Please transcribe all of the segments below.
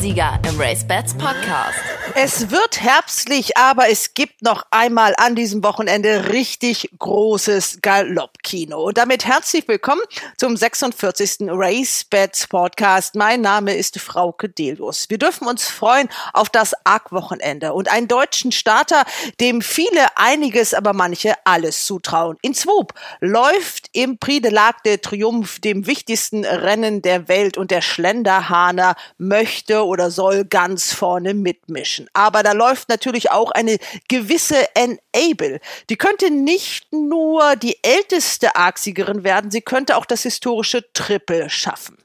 Derby-Sieger im Race Bats Podcast. Es wird herbstlich, aber es gibt noch einmal an diesem Wochenende richtig großes Galoppkino. Und damit herzlich willkommen zum 46. Race Bats Podcast. Mein Name ist Frauke Delius. Wir dürfen uns freuen auf das Arc-Wochenende und einen deutschen Starter, dem viele einiges, aber manche alles zutrauen. In Swoop läuft im Prix de l'Arc de Triomphe, dem wichtigsten Rennen der Welt und der Schlenderhahner möchte oder soll ganz vorne mitmischen. Aber da läuft natürlich auch eine gewisse Enable. Die könnte nicht nur die älteste Arcsiegerin werden, sie könnte auch das historische Triple schaffen.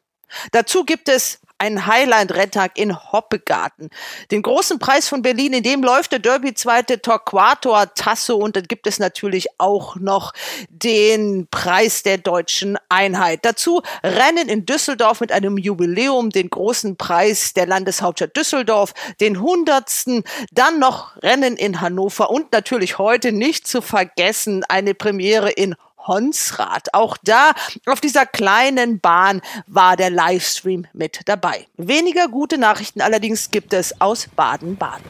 Dazu gibt es ein Highland-Renntag in Hoppegarten. Den großen Preis von Berlin, in dem läuft der Derby-Zweite Torquator Tasso und dann gibt es natürlich auch noch den Preis der deutschen Einheit. Dazu Rennen in Düsseldorf mit einem Jubiläum, den großen Preis der Landeshauptstadt Düsseldorf, den hundertsten, dann noch Rennen in Hannover und natürlich heute nicht zu vergessen eine Premiere in Honsrad. Auch da auf dieser kleinen Bahn war der Livestream mit dabei. Weniger gute Nachrichten allerdings gibt es aus Baden-Baden.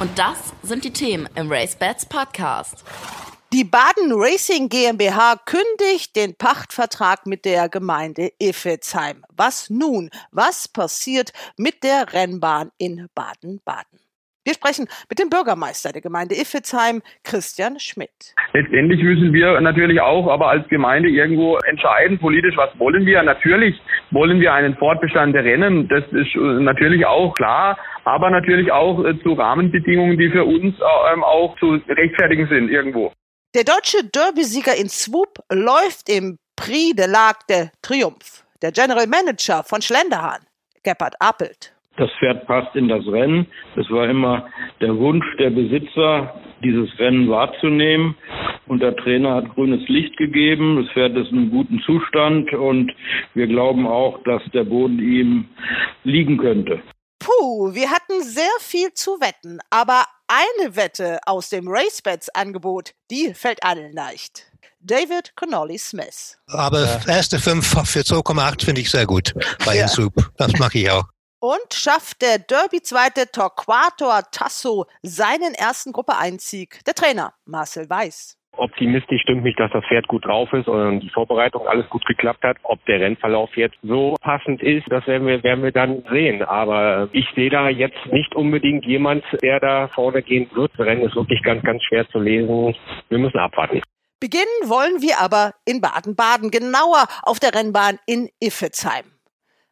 Und das sind die Themen im Race Bats Podcast. Die Baden Racing GmbH kündigt den Pachtvertrag mit der Gemeinde Iffelsheim. Was nun? Was passiert mit der Rennbahn in Baden-Baden? Wir sprechen mit dem Bürgermeister der Gemeinde Iffelsheim, Christian Schmidt. Letztendlich müssen wir natürlich auch aber als Gemeinde irgendwo entscheiden, politisch, was wollen wir. Natürlich wollen wir einen Fortbestand der Rennen, das ist äh, natürlich auch klar, aber natürlich auch äh, zu Rahmenbedingungen, die für uns ähm, auch zu rechtfertigen sind irgendwo. Der deutsche Derby-Sieger in Swoop läuft im Prix de l'Arc de Triomphe. Der General Manager von Schlenderhahn, Gebhard Appelt, das Pferd passt in das Rennen. Es war immer der Wunsch der Besitzer, dieses Rennen wahrzunehmen. Und der Trainer hat grünes Licht gegeben. Das Pferd ist in einem guten Zustand und wir glauben auch, dass der Boden ihm liegen könnte. Puh, wir hatten sehr viel zu wetten, aber eine Wette aus dem RaceBets Angebot, die fällt allen leicht. David Connolly Smith. Aber erste fünf für 2,8 finde ich sehr gut bei ja. Soup. Das mache ich auch. Und schafft der Derby-Zweite Torquator Tasso seinen ersten Gruppe 1-Sieg. Der Trainer Marcel Weiß. Optimistisch stimmt mich, dass das Pferd gut drauf ist und die Vorbereitung alles gut geklappt hat. Ob der Rennverlauf jetzt so passend ist, das werden wir, werden wir dann sehen. Aber ich sehe da jetzt nicht unbedingt jemand, der da vorne gehen wird. Das Rennen ist wirklich ganz, ganz schwer zu lesen. Wir müssen abwarten. Beginnen wollen wir aber in Baden-Baden, genauer auf der Rennbahn in Iffezheim.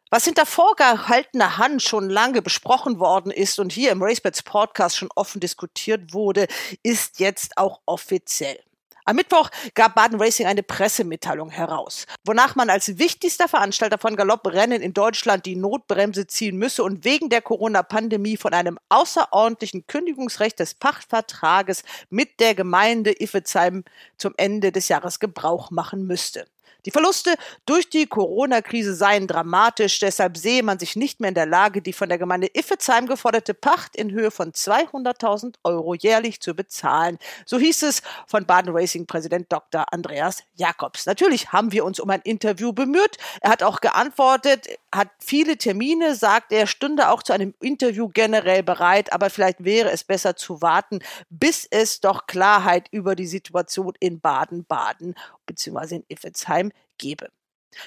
Was hinter vorgehaltener Hand schon lange besprochen worden ist und hier im RaceBets Podcast schon offen diskutiert wurde, ist jetzt auch offiziell. Am Mittwoch gab Baden Racing eine Pressemitteilung heraus, wonach man als wichtigster Veranstalter von Galopprennen in Deutschland die Notbremse ziehen müsse und wegen der Corona-Pandemie von einem außerordentlichen Kündigungsrecht des Pachtvertrages mit der Gemeinde Iffezheim zum Ende des Jahres Gebrauch machen müsste. Die Verluste durch die Corona-Krise seien dramatisch, deshalb sehe man sich nicht mehr in der Lage, die von der Gemeinde Iffezheim geforderte Pacht in Höhe von 200.000 Euro jährlich zu bezahlen. So hieß es von Baden Racing-Präsident Dr. Andreas Jakobs. Natürlich haben wir uns um ein Interview bemüht. Er hat auch geantwortet, hat viele Termine, sagt er, stünde auch zu einem Interview generell bereit, aber vielleicht wäre es besser zu warten, bis es doch Klarheit über die Situation in Baden-Baden bzw. in Iffelsheim gebe.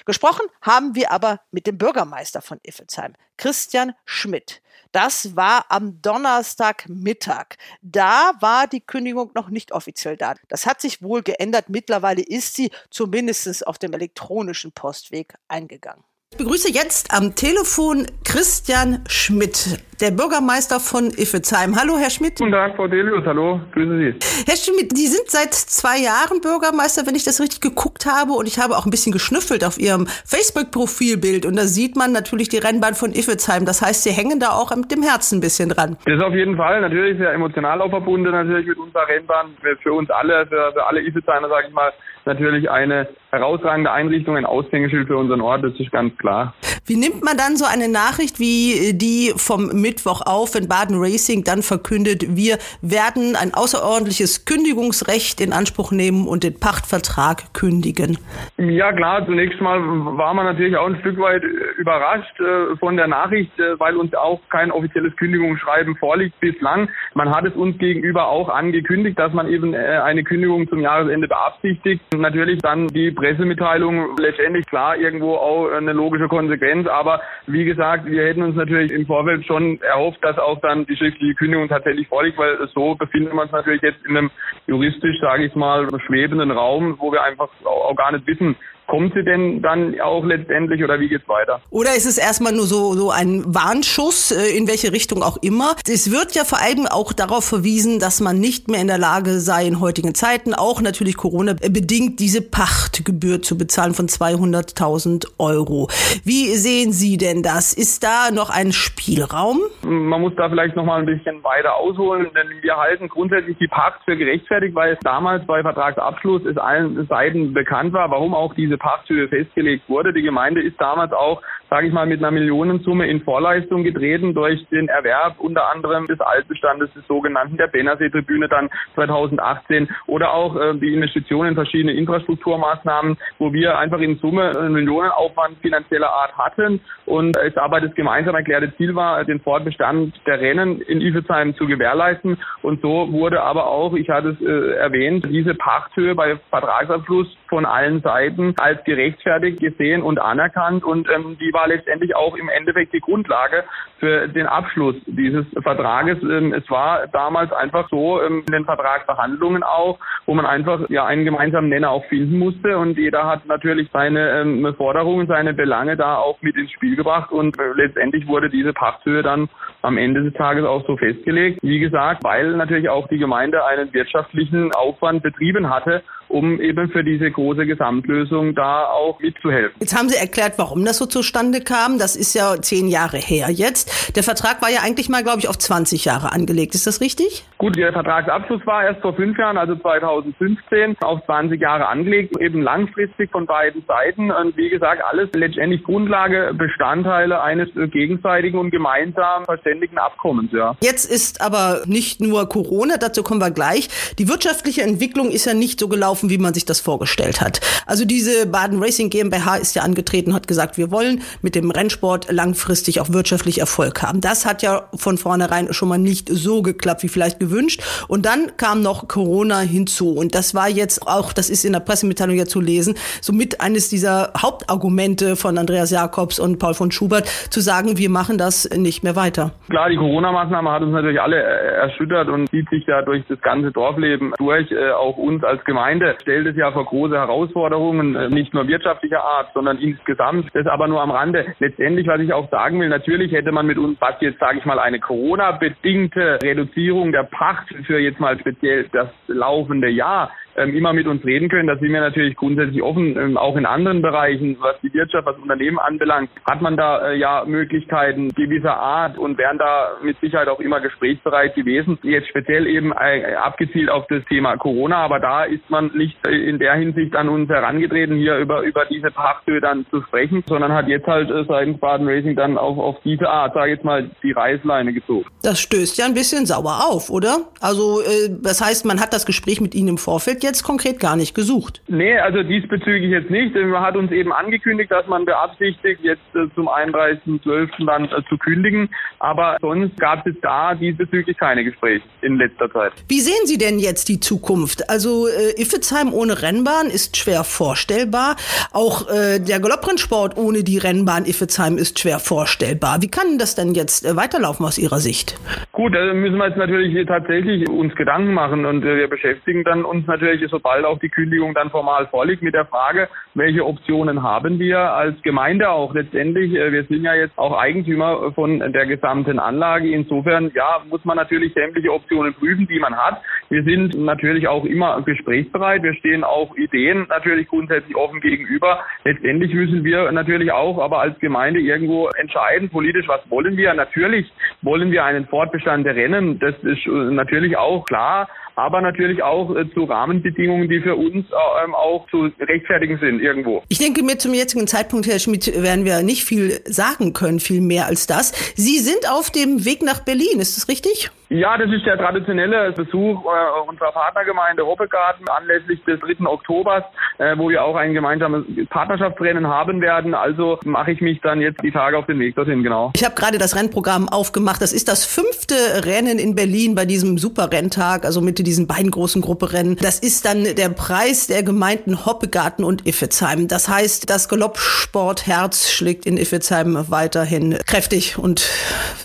Gesprochen haben wir aber mit dem Bürgermeister von Iffelsheim, Christian Schmidt. Das war am Donnerstagmittag. Da war die Kündigung noch nicht offiziell da. Das hat sich wohl geändert. Mittlerweile ist sie zumindest auf dem elektronischen Postweg eingegangen. Ich begrüße jetzt am Telefon Christian Schmidt, der Bürgermeister von Iffezheim. Hallo, Herr Schmidt. Guten Tag, Frau Delius. Hallo, grüße Sie. Herr Schmidt, Sie sind seit zwei Jahren Bürgermeister, wenn ich das richtig geguckt habe. Und ich habe auch ein bisschen geschnüffelt auf Ihrem Facebook-Profilbild. Und da sieht man natürlich die Rennbahn von Iffezheim. Das heißt, Sie hängen da auch mit dem Herzen ein bisschen dran. Das ist auf jeden Fall. Natürlich sehr emotional auch verbunden, natürlich mit unserer Rennbahn. Für uns alle, für, für alle Iffezheimer, sage ich mal, natürlich eine herausragende Einrichtung, ein Aushängeschild für unseren Ort, das ist ganz klar. Wie nimmt man dann so eine Nachricht wie die vom Mittwoch auf, wenn Baden Racing dann verkündet, wir werden ein außerordentliches Kündigungsrecht in Anspruch nehmen und den Pachtvertrag kündigen? Ja klar, zunächst mal war man natürlich auch ein Stück weit überrascht äh, von der Nachricht, äh, weil uns auch kein offizielles Kündigungsschreiben vorliegt bislang. Man hat es uns gegenüber auch angekündigt, dass man eben äh, eine Kündigung zum Jahresende beabsichtigt. Natürlich dann die Pressemitteilung letztendlich klar irgendwo auch eine logische Konsequenz. Aber wie gesagt, wir hätten uns natürlich im Vorfeld schon erhofft, dass auch dann die schriftliche Kündigung tatsächlich vorliegt, weil so befinden wir uns natürlich jetzt in einem juristisch, sage ich mal, schwebenden Raum, wo wir einfach auch gar nicht wissen, kommt sie denn dann auch letztendlich oder wie geht's weiter? Oder ist es erstmal nur so, so ein Warnschuss, äh, in welche Richtung auch immer? Es wird ja vor allem auch darauf verwiesen, dass man nicht mehr in der Lage sei, in heutigen Zeiten, auch natürlich Corona-bedingt, diese Pachtgebühr zu bezahlen von 200.000 Euro. Wie sehen Sie denn das? Ist da noch ein Spielraum? Man muss da vielleicht noch mal ein bisschen weiter ausholen, denn wir halten grundsätzlich die Pacht für gerechtfertigt, weil damals bei Vertragsabschluss es allen Seiten bekannt war, warum auch diese Pachthöhe festgelegt wurde. Die Gemeinde ist damals auch, sage ich mal, mit einer Millionensumme in Vorleistung getreten durch den Erwerb unter anderem des Altbestandes des sogenannten der Bennersee-Tribüne dann 2018 oder auch äh, die Investitionen in verschiedene Infrastrukturmaßnahmen, wo wir einfach in Summe einen Millionenaufwand finanzieller Art hatten und es aber das gemeinsam erklärte Ziel war, den Fortbestand der Rennen in Ifelsheim zu gewährleisten. Und so wurde aber auch, ich hatte es äh, erwähnt, diese Pachthöhe bei Vertragsabschluss von allen Seiten als gerechtfertigt gesehen und anerkannt und ähm, die war letztendlich auch im Endeffekt die Grundlage für den Abschluss dieses Vertrages. Ähm, es war damals einfach so ähm, in den Vertragsverhandlungen auch, wo man einfach ja einen gemeinsamen Nenner auch finden musste und jeder hat natürlich seine ähm, Forderungen, seine Belange da auch mit ins Spiel gebracht und äh, letztendlich wurde diese Pachthöhe dann am Ende des Tages auch so festgelegt. Wie gesagt, weil natürlich auch die Gemeinde einen wirtschaftlichen Aufwand betrieben hatte um eben für diese große Gesamtlösung da auch mitzuhelfen. Jetzt haben Sie erklärt, warum das so zustande kam. Das ist ja zehn Jahre her jetzt. Der Vertrag war ja eigentlich mal, glaube ich, auf 20 Jahre angelegt. Ist das richtig? Gut, der Vertragsabschluss war erst vor fünf Jahren, also 2015, auf 20 Jahre angelegt, eben langfristig von beiden Seiten. Und wie gesagt, alles letztendlich Grundlage, Bestandteile eines gegenseitigen und gemeinsam verständigen Abkommens, ja. Jetzt ist aber nicht nur Corona, dazu kommen wir gleich. Die wirtschaftliche Entwicklung ist ja nicht so gelaufen, gelaufen, wie man sich das vorgestellt hat. Also diese Baden Racing GmbH ist ja angetreten, hat gesagt, wir wollen mit dem Rennsport langfristig auch wirtschaftlich Erfolg haben. Das hat ja von vornherein schon mal nicht so geklappt, wie vielleicht gewünscht. Und dann kam noch Corona hinzu. Und das war jetzt auch, das ist in der Pressemitteilung ja zu lesen, somit eines dieser Hauptargumente von Andreas Jakobs und Paul von Schubert, zu sagen, wir machen das nicht mehr weiter. Klar, die Corona-Maßnahme hat uns natürlich alle erschüttert und zieht sich ja durch das ganze Dorfleben durch, äh, auch uns als Gemeinde stellt es ja vor große Herausforderungen, äh, nicht nur wirtschaftlicher Art, sondern insgesamt. Das aber nur am Rande. Letztendlich, was ich auch sagen will, natürlich hätte man mit uns, was jetzt, sage ich mal, eine Corona-bedingte Reduzierung der Pacht für jetzt mal speziell das laufende Jahr immer mit uns reden können. Da sind wir natürlich grundsätzlich offen, ähm, auch in anderen Bereichen, was die Wirtschaft, was Unternehmen anbelangt, hat man da äh, ja Möglichkeiten gewisser Art und wären da mit Sicherheit auch immer gesprächsbereit gewesen. Jetzt speziell eben äh, abgezielt auf das Thema Corona, aber da ist man nicht äh, in der Hinsicht an uns herangetreten, hier über, über diese Pachthöhe dann zu sprechen, sondern hat jetzt halt seitens Baden Racing dann auf, auf diese Art, sage ich jetzt mal, die Reißleine gezogen. Das stößt ja ein bisschen sauer auf, oder? Also das heißt, man hat das Gespräch mit Ihnen im Vorfeld jetzt konkret gar nicht gesucht. Nee, also diesbezüglich jetzt nicht. Man hat uns eben angekündigt, dass man beabsichtigt, jetzt äh, zum 31.12. dann äh, zu kündigen. Aber sonst gab es da diesbezüglich keine Gespräche in letzter Zeit. Wie sehen Sie denn jetzt die Zukunft? Also äh, Iffezheim ohne Rennbahn ist schwer vorstellbar. Auch äh, der Galopprennsport ohne die Rennbahn Iffezheim ist schwer vorstellbar. Wie kann das denn jetzt äh, weiterlaufen aus Ihrer Sicht? Gut, da müssen wir jetzt natürlich tatsächlich uns Gedanken machen und äh, wir beschäftigen dann uns natürlich natürlich, sobald auch die Kündigung dann formal vorliegt, mit der Frage, welche Optionen haben wir als Gemeinde auch letztendlich. Äh, wir sind ja jetzt auch Eigentümer von der gesamten Anlage. Insofern, ja, muss man natürlich sämtliche Optionen prüfen, die man hat. Wir sind natürlich auch immer gesprächsbereit. Wir stehen auch Ideen natürlich grundsätzlich offen gegenüber. Letztendlich müssen wir natürlich auch aber als Gemeinde irgendwo entscheiden, politisch, was wollen wir. Natürlich wollen wir einen Fortbestand der Rennen. Das ist äh, natürlich auch klar. Aber natürlich auch äh, zu Rahmenbedingungen, die für uns äh, ähm, auch zu rechtfertigen sind irgendwo. Ich denke mir zum jetzigen Zeitpunkt, Herr Schmidt, werden wir nicht viel sagen können, viel mehr als das. Sie sind auf dem Weg nach Berlin, ist das richtig? Ja, das ist der traditionelle Besuch äh, unserer Partnergemeinde Hoppegarten anlässlich des 3. Oktobers, äh, wo wir auch ein gemeinsames Partnerschaftsrennen haben werden. Also mache ich mich dann jetzt die Tage auf den Weg dorthin, genau. Ich habe gerade das Rennprogramm aufgemacht. Das ist das fünfte Rennen in Berlin bei diesem Superrenntag, also mit diesen beiden großen Grupperennen. Das ist dann der Preis der Gemeinden Hoppegarten und Iffezheim. Das heißt, das Galoppsportherz schlägt in Iffezheim weiterhin kräftig und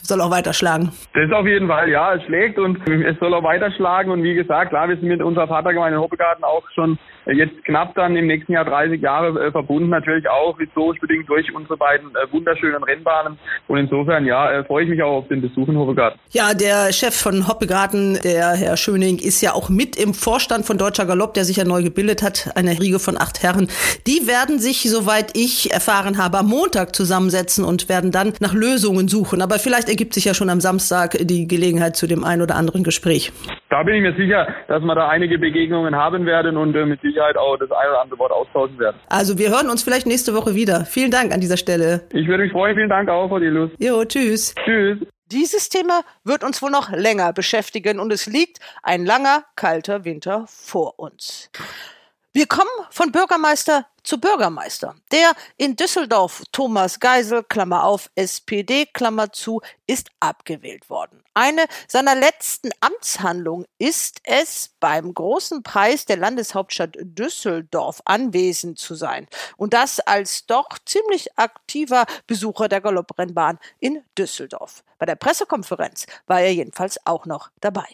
soll auch weiter schlagen. Das ist auf jeden Fall, ja schlägt und es soll auch weiterschlagen. Und wie gesagt, klar, wir sind mit unserer Vatergemeinde Hoppegarten auch schon jetzt knapp dann im nächsten Jahr 30 Jahre äh, verbunden, natürlich auch historisch bedingt durch unsere beiden äh, wunderschönen Rennbahnen. Und insofern, ja, äh, freue ich mich auch auf den Besuch in Hoppegarten. Ja, der Chef von Hoppegarten, der Herr Schöning, ist ja auch mit im Vorstand von Deutscher Galopp, der sich ja neu gebildet hat, eine Riege von acht Herren. Die werden sich, soweit ich erfahren habe, am Montag zusammensetzen und werden dann nach Lösungen suchen. Aber vielleicht ergibt sich ja schon am Samstag die Gelegenheit zu dem ein oder anderen Gespräch. Da bin ich mir sicher, dass wir da einige Begegnungen haben werden und äh, mit Sicherheit auch das eine oder andere Wort austauschen werden. Also wir hören uns vielleicht nächste Woche wieder. Vielen Dank an dieser Stelle. Ich würde mich freuen. Vielen Dank auch, Frau Dilus. Jo, tschüss. Tschüss. Dieses Thema wird uns wohl noch länger beschäftigen und es liegt ein langer, kalter Winter vor uns. Wir kommen von Bürgermeister zu Bürgermeister. Der in Düsseldorf Thomas Geisel, Klammer auf, SPD, Klammer zu, ist abgewählt worden. Eine seiner letzten Amtshandlungen ist es, beim großen Preis der Landeshauptstadt Düsseldorf anwesend zu sein. Und das als doch ziemlich aktiver Besucher der Galopprennbahn in Düsseldorf. Bei der Pressekonferenz war er jedenfalls auch noch dabei.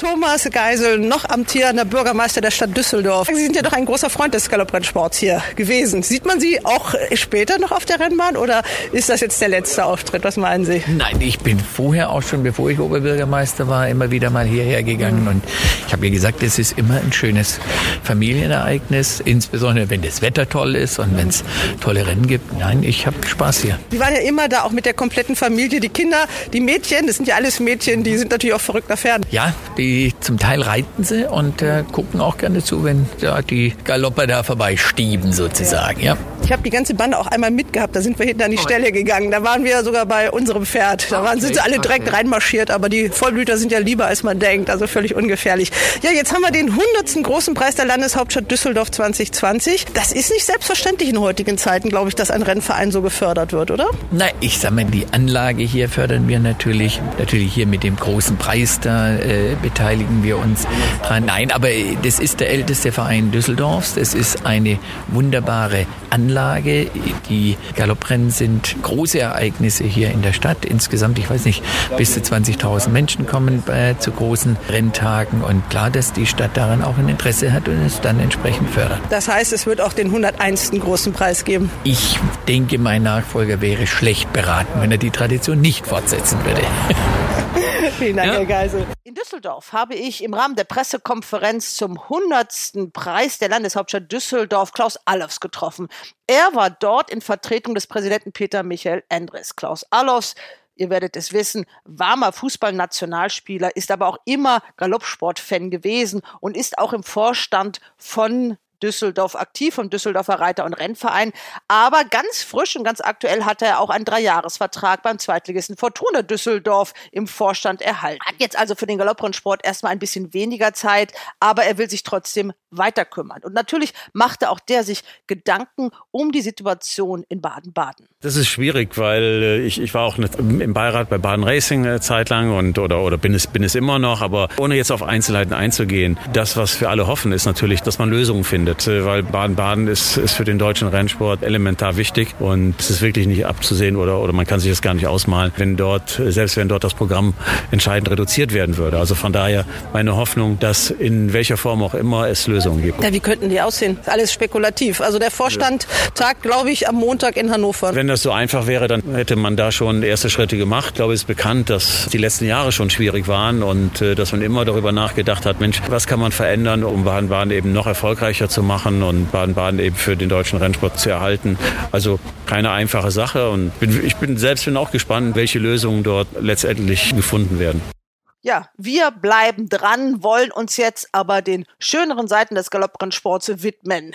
Thomas Geisel, noch amtierender Bürgermeister der Stadt Düsseldorf. Sie sind ja doch ein großer Freund des Galopprennsports hier gewesen. Sieht man Sie auch später noch auf der Rennbahn oder ist das jetzt der letzte Auftritt? Was meinen Sie? Nein, ich bin vorher auch schon, bevor ich Oberbürgermeister war, immer wieder mal hierher gegangen und ich habe mir gesagt, es ist immer ein schönes Familienereignis, insbesondere wenn das Wetter toll ist und wenn es tolle Rennen gibt. Nein, ich habe Spaß hier. Sie waren ja immer da, auch mit der kompletten Familie. Die Kinder, die Mädchen, das sind ja alles Mädchen, die sind natürlich auch verrückt nach Pferden. Ja, die die zum Teil reiten sie und äh, gucken auch gerne zu, wenn ja, die Galopper da vorbeistieben sozusagen. Ja. Ich habe die ganze Bande auch einmal mitgehabt. Da sind wir hinten an die oh. Stelle gegangen. Da waren wir sogar bei unserem Pferd. Da waren, sind sie alle direkt reinmarschiert. Aber die Vollblüter sind ja lieber, als man denkt. Also völlig ungefährlich. Ja, jetzt haben wir den 100. großen Preis der Landeshauptstadt Düsseldorf 2020. Das ist nicht selbstverständlich in heutigen Zeiten, glaube ich, dass ein Rennverein so gefördert wird, oder? Na, ich sag mal, die Anlage hier fördern wir natürlich. Natürlich hier mit dem großen Preis da äh, beteiligen wir uns dran. Nein, aber das ist der älteste Verein Düsseldorfs. Das ist eine wunderbare Anlage. Die Galopprennen sind große Ereignisse hier in der Stadt. Insgesamt, ich weiß nicht, bis zu 20.000 Menschen kommen äh, zu großen Renntagen. Und klar, dass die Stadt daran auch ein Interesse hat und es dann entsprechend fördert. Das heißt, es wird auch den 101. großen Preis geben? Ich denke, mein Nachfolger wäre schlecht beraten, wenn er die Tradition nicht fortsetzen würde. Vielen Dank, ja. Herr Geisel. In Düsseldorf habe ich im Rahmen der Pressekonferenz zum 100. Preis der Landeshauptstadt Düsseldorf Klaus Allofs getroffen. Er war dort in Vertretung des Präsidenten Peter Michael Endres. Klaus Allofs ihr werdet es wissen, warmer Fußballnationalspieler, ist aber auch immer Galoppsport-Fan gewesen und ist auch im Vorstand von Düsseldorf aktiv, vom Düsseldorfer Reiter- und Rennverein. Aber ganz frisch und ganz aktuell hat er auch einen Dreijahresvertrag beim Zweitligisten Fortuna Düsseldorf im Vorstand erhalten. Hat jetzt also für den Galopprennsport erstmal ein bisschen weniger Zeit, aber er will sich trotzdem weiter kümmern. Und natürlich machte auch der sich Gedanken um die Situation in Baden-Baden. Das ist schwierig, weil äh, ich, ich war auch im Beirat bei Baden Racing eine Zeit lang und oder, oder bin, es, bin es immer noch, aber ohne jetzt auf Einzelheiten einzugehen, das, was wir alle hoffen, ist natürlich, dass man Lösungen findet, äh, weil Baden-Baden ist, ist für den deutschen Rennsport elementar wichtig und es ist wirklich nicht abzusehen oder, oder man kann sich das gar nicht ausmalen, wenn dort, selbst wenn dort das Programm entscheidend reduziert werden würde. Also von daher meine Hoffnung, dass in welcher Form auch immer es Lösungen Lösungen gibt. Ja, wie könnten die aussehen? Alles spekulativ. Also der Vorstand tagt, glaube ich, am Montag in Hannover. Wenn das so einfach wäre, dann hätte man da schon erste Schritte gemacht. Ich glaube, es ist bekannt, dass die letzten Jahre schon schwierig waren und äh, dass man immer darüber nachgedacht hat, Mensch, was kann man verändern, um Baden-Baden eben noch erfolgreicher zu machen und Baden-Baden eben für den deutschen Rennsport zu erhalten. Also keine einfache Sache und bin, ich bin selbst bin auch gespannt, welche Lösungen dort letztendlich gefunden werden. Ja, wir bleiben dran, wollen uns jetzt aber den schöneren Seiten des Galopprennsports widmen.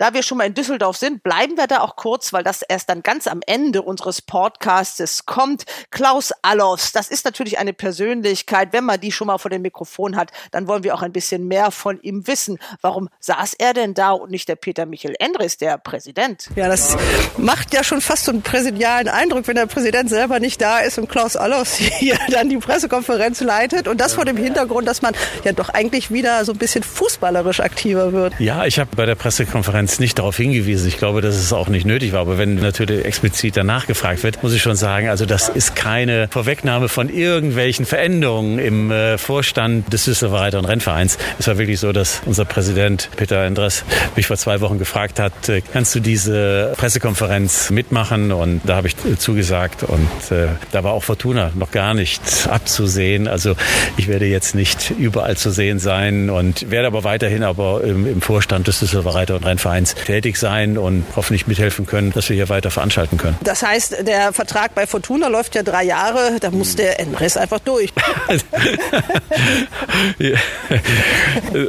Da wir schon mal in Düsseldorf sind, bleiben wir da auch kurz, weil das erst dann ganz am Ende unseres Podcastes kommt. Klaus Allofs, das ist natürlich eine Persönlichkeit. Wenn man die schon mal vor dem Mikrofon hat, dann wollen wir auch ein bisschen mehr von ihm wissen. Warum saß er denn da und nicht der Peter Michael Endres, der Präsident? Ja, das macht ja schon fast so einen präsidialen Eindruck, wenn der Präsident selber nicht da ist und Klaus Allofs hier dann die Pressekonferenz leitet. Und das vor dem Hintergrund, dass man ja doch eigentlich wieder so ein bisschen fußballerisch aktiver wird. Ja, ich habe bei der Pressekonferenz jetzt nicht darauf hingewiesen. Ich glaube, dass es auch nicht nötig war. Aber wenn natürlich explizit danach gefragt wird, muss ich schon sagen, also das ist keine Vorwegnahme von irgendwelchen Veränderungen im äh, Vorstand des Düsseldorfer und Rennvereins. Es war wirklich so, dass unser Präsident Peter Endres mich vor zwei Wochen gefragt hat, äh, kannst du diese Pressekonferenz mitmachen? Und da habe ich zugesagt. Und äh, da war auch Fortuna noch gar nicht abzusehen. Also ich werde jetzt nicht überall zu sehen sein und werde aber weiterhin aber im, im Vorstand des Düsseldorfer und Rennvereins Vereins tätig sein und hoffentlich mithelfen können, dass wir hier weiter veranstalten können. Das heißt, der Vertrag bei Fortuna läuft ja drei Jahre, da muss der Enres einfach durch.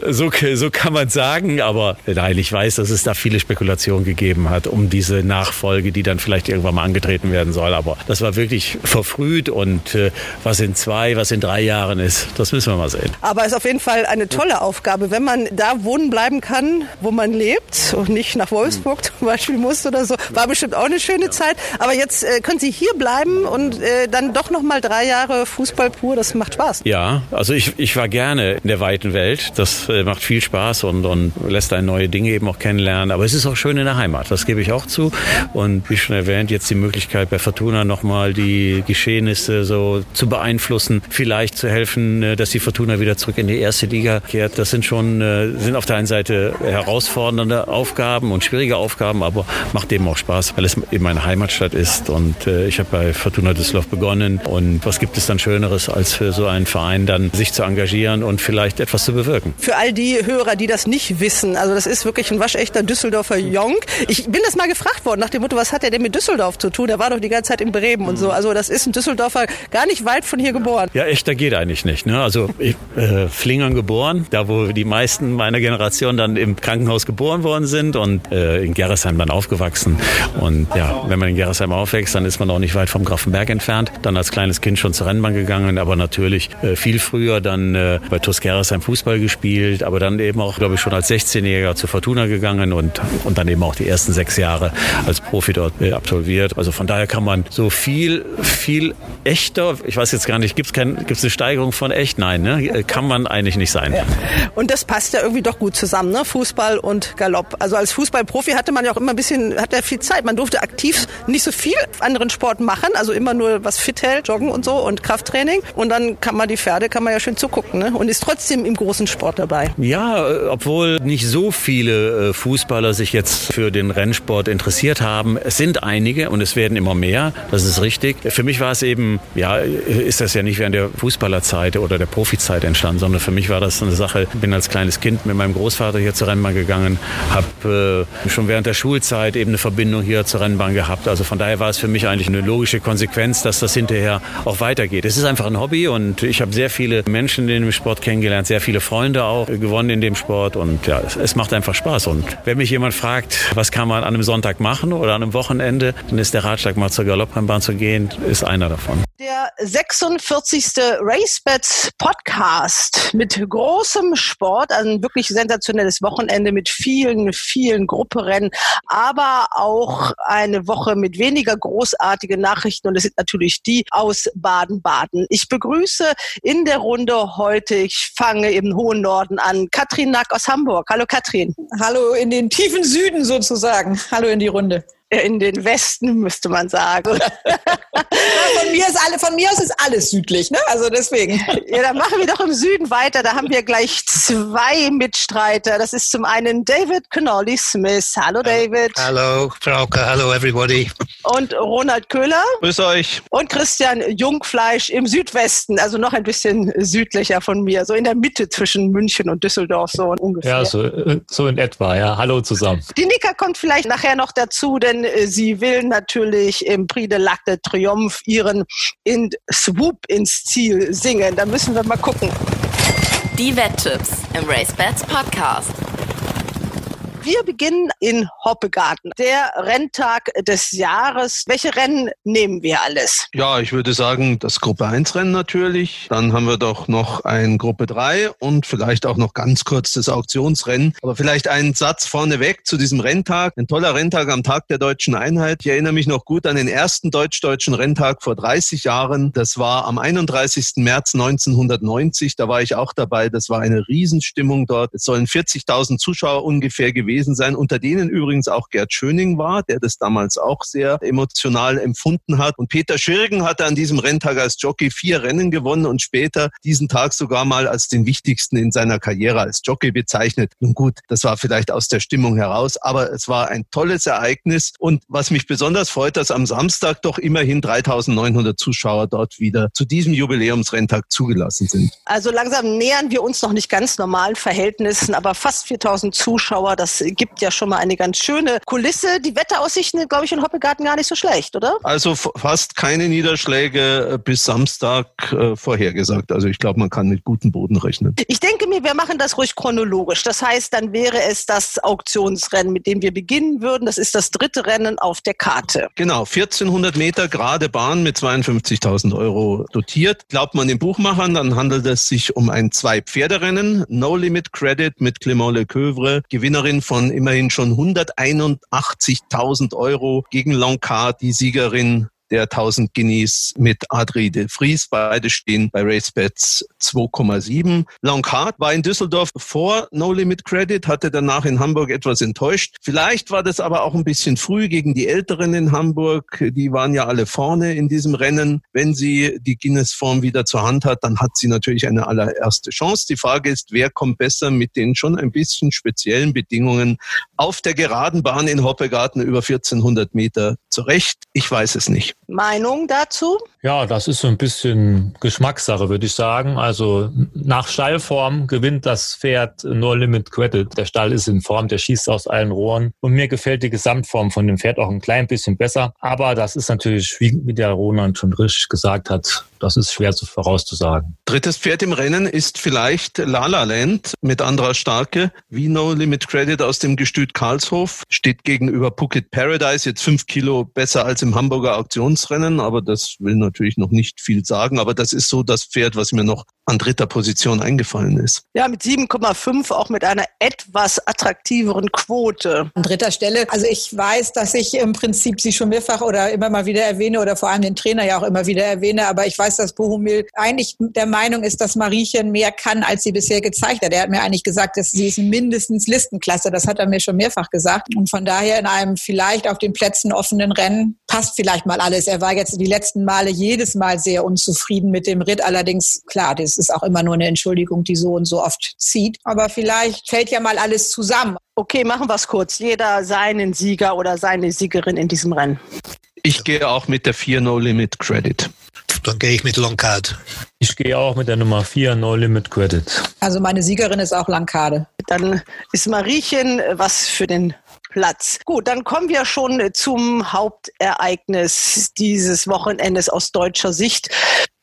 so, so kann man sagen, aber nein, ich weiß, dass es da viele Spekulationen gegeben hat um diese Nachfolge, die dann vielleicht irgendwann mal angetreten werden soll. Aber das war wirklich verfrüht und äh, was in zwei, was in drei Jahren ist, das müssen wir mal sehen. Aber es ist auf jeden Fall eine tolle Aufgabe, wenn man da wohnen bleiben kann, wo man lebt und nicht nach Wolfsburg zum Beispiel musste oder so. War bestimmt auch eine schöne Zeit. Aber jetzt äh, können Sie hier bleiben und äh, dann doch noch mal drei Jahre Fußball pur. Das macht Spaß. Ja, also ich, ich war gerne in der weiten Welt. Das äh, macht viel Spaß und, und lässt einen neue Dinge eben auch kennenlernen. Aber es ist auch schön in der Heimat. Das gebe ich auch zu. Und wie schon erwähnt, jetzt die Möglichkeit bei Fortuna noch mal die Geschehnisse so zu beeinflussen, vielleicht zu helfen, äh, dass die Fortuna wieder zurück in die erste Liga kehrt. Das sind schon äh, sind auf der einen Seite herausfordernde Aufgaben und schwierige Aufgaben, aber macht eben auch Spaß, weil es eben meine Heimatstadt ist. Und äh, ich habe bei Fortuna Düsseldorf begonnen. Und was gibt es dann Schöneres, als für so einen Verein dann sich zu engagieren und vielleicht etwas zu bewirken? Für all die Hörer, die das nicht wissen, also das ist wirklich ein waschechter Düsseldorfer Jong. Ich bin das mal gefragt worden nach dem Motto, was hat er denn mit Düsseldorf zu tun? Er war doch die ganze Zeit in Bremen und so. Also das ist ein Düsseldorfer gar nicht weit von hier geboren. Ja, echter geht eigentlich nicht. Ne? Also ich, äh, Flingern geboren, da wo die meisten meiner Generation dann im Krankenhaus geboren worden sind und äh, in Gerresheim dann aufgewachsen. Und ja, wenn man in Gerresheim aufwächst, dann ist man auch nicht weit vom Grafenberg entfernt. Dann als kleines Kind schon zur Rennbahn gegangen, aber natürlich äh, viel früher dann äh, bei TuS Gerresheim Fußball gespielt, aber dann eben auch, glaube ich, schon als 16-Jähriger zu Fortuna gegangen und, und dann eben auch die ersten sechs Jahre als Profi dort äh, absolviert. Also von daher kann man so viel, viel echter, ich weiß jetzt gar nicht, gibt es gibt's eine Steigerung von echt? Nein, ne? Kann man eigentlich nicht sein. Ja. Und das passt ja irgendwie doch gut zusammen, ne? Fußball und Galopp. Also als Fußballprofi hatte man ja auch immer ein bisschen, hat ja viel Zeit. Man durfte aktiv nicht so viel anderen Sport machen, also immer nur was fit hält, Joggen und so und Krafttraining. Und dann kann man die Pferde, kann man ja schön zugucken, ne? Und ist trotzdem im großen Sport dabei. Ja, äh, obwohl nicht so viele äh, Fußballer sich jetzt für den Rennsport interessiert haben. Es sind einige und es werden immer mehr. Das ist richtig. Für mich war es eben, ja, ist das ja nicht während der Fußballerzeit oder der Profizeit entstanden, sondern für mich war das eine Sache. Bin als kleines Kind mit meinem Großvater hier zur Rennbahn gegangen, habe äh, schon während der Schulzeit eben eine Verbindung hier zur Rennbahn gehabt. Also von daher war es für mich eigentlich eine logische Konsequenz, dass das hinterher auch weitergeht. Es ist einfach ein Hobby und ich habe sehr viele Menschen in dem Sport kennengelernt, sehr viele Freunde auch gewonnen in dem Sport und ja, es, es macht einfach Spaß. Und wenn mich jemand fragt, was kann man an einem Sonntag machen oder an einem Wochenende, dann ist der Ratschlag mal zur Galopprennbahn zu gehen, ist einer davon. Der 46. RaceBets Podcast mit großem Sport, ein wirklich sensationelles Wochenende mit vielen, vielen Grupperennen, aber auch eine Woche mit weniger großartigen Nachrichten und es sind natürlich die aus Baden-Baden. Ich begrüße in der Runde heute, ich fange im hohen Norden an, Katrin Nack aus Hamburg. Hallo Katrin. Hallo in den tiefen Süden sozusagen. Hallo in die Runde in den Westen, müsste man sagen. von, mir ist alle, von mir aus ist alles südlich, ne? Also deswegen. Ja, dann machen wir doch im Süden weiter. Da haben wir gleich zwei Mitstreiter. Das ist zum einen David Connolly Smith. Hallo David. Hallo Frauke, hallo everybody. Und Ronald Köhler. Grüß euch. Und Christian Jungfleisch im Südwesten, also noch ein bisschen südlicher von mir, so in der Mitte zwischen München und Düsseldorf so ungefähr. Ja, so, so in etwa, ja. Hallo zusammen. Die Nika kommt vielleicht nachher noch dazu, denn äh, sie will natürlich im Prix de l'Arc de Triomphe ihren in Swoop ins Ziel singen. Da müssen wir mal gucken. Die Wetttipps im RaceBets Podcast. Wir beginnen in Hoppegarten, der Renntag des Jahres. Welche Rennen nehmen wir alles? Ja, ich würde sagen, das Gruppe 1 Rennen natürlich. Dann haben wir doch noch ein Gruppe 3 und vielleicht auch noch ganz kurz das Auktionsrennen. Aber vielleicht einen Satz vorneweg zu diesem Renntag. Ein toller Renntag am Tag der deutschen Einheit. Ich erinnere mich noch gut an den ersten deutsch-deutschen Renntag vor 30 Jahren. Das war am 31. März 1990. Da war ich auch dabei. Das war eine Riesenstimmung dort. Es sollen 40.000 Zuschauer ungefähr gewesen gewesen sein, unter denen übrigens auch Gerd Schöning war, der das damals auch sehr emotional empfunden hat. Und Peter Schirgen hatte an diesem Renntag als Jockey vier Rennen gewonnen und später diesen Tag sogar mal als den wichtigsten in seiner Karriere als Jockey bezeichnet. Nun gut, das war vielleicht aus der Stimmung heraus, aber es war ein tolles Ereignis. Und was mich besonders freut, dass am Samstag doch immerhin 3900 Zuschauer dort wieder zu diesem Jubiläumsrenntag zugelassen sind. Also langsam nähern wir uns noch nicht ganz normalen Verhältnissen, aber fast 4000 Zuschauer, das gibt ja schon mal eine ganz schöne Kulisse. Die Wetteraussichten, glaube ich, in Hoppegarten gar nicht so schlecht, oder? Also fast keine Niederschläge äh, bis Samstag äh, vorhergesagt. Also ich glaube, man kann mit gutem Boden rechnen. Ich denke mir, wir machen das ruhig chronologisch. Das heißt, dann wäre es das Auktionsrennen, mit dem wir beginnen würden. Das ist das dritte Rennen auf der Karte. Genau, 1400 Meter gerade Bahn mit 52.000 Euro dotiert. Glaubt man den Buchmachern, dann handelt es sich um ein Zwei-Pferderennen. No Limit Credit mit Clément Lecoeuvre, Gewinnerin von immerhin schon 181.000 Euro gegen Loncard, die Siegerin der 1000 Guineas mit Adri de Vries. Beide stehen bei RaceBets 2,7. Longcard war in Düsseldorf vor No Limit Credit, hatte danach in Hamburg etwas enttäuscht. Vielleicht war das aber auch ein bisschen früh gegen die Älteren in Hamburg. Die waren ja alle vorne in diesem Rennen. Wenn sie die Guinness-Form wieder zur Hand hat, dann hat sie natürlich eine allererste Chance. Die Frage ist, wer kommt besser mit den schon ein bisschen speziellen Bedingungen auf der geraden Bahn in Hoppegarten über 1400 Meter zurecht? Ich weiß es nicht. Meinung dazu? Ja, das ist so ein bisschen Geschmackssache, würde ich sagen. Also nach Stallform gewinnt das Pferd No Limit Credit. Der Stall ist in Form, der schießt aus allen Rohren. Und mir gefällt die Gesamtform von dem Pferd auch ein klein bisschen besser. Aber das ist natürlich, wie, der Roland schon richtig gesagt hat, das ist schwer zu vorauszusagen. Drittes Pferd im Rennen ist vielleicht La La Land mit anderer Starke. Wie No Limit Credit aus dem Gestüt Karlshof. Steht gegenüber Phuket Paradise jetzt fünf Kilo besser als im Hamburger Auktionsrennen. Aber das will natürlich noch nicht viel sagen. Aber das ist so das Pferd, was mir noch an dritter Position eingefallen ist. Ja, mit 7,5 auch mit einer etwas attraktiveren Quote. An dritter Stelle. Also ich weiß, dass ich im Prinzip sie schon mehrfach oder immer mal wieder erwähne oder vor allem den Trainer ja auch immer wieder erwähne. Aber ich weiß, dass Bohumil eigentlich der Meinung ist, dass Mariechen mehr kann, als sie bisher gezeigt hat. Er hat mir eigentlich gesagt, dass sie ist mindestens Listenklasse. Das hat er mir schon mehrfach gesagt. Und von daher in einem vielleicht auf den Plätzen offenen Rennen passt vielleicht mal alles. Er war jetzt die letzten Male jedes Mal sehr unzufrieden mit dem Ritt. Allerdings, klar, das ist auch immer nur eine Entschuldigung, die so und so oft zieht. Aber vielleicht fällt ja mal alles zusammen. Okay, machen wir es kurz. Jeder seinen Sieger oder seine Siegerin in diesem Rennen. Ich gehe auch mit der 4 No Limit Credit. Dann gehe ich mit Longcard. Ich gehe auch mit der Nummer 4 No Limit Credit. Also meine Siegerin ist auch Lankade. Dann ist Mariechen was für den Platz. Gut, dann kommen wir schon zum Hauptereignis dieses Wochenendes aus deutscher Sicht.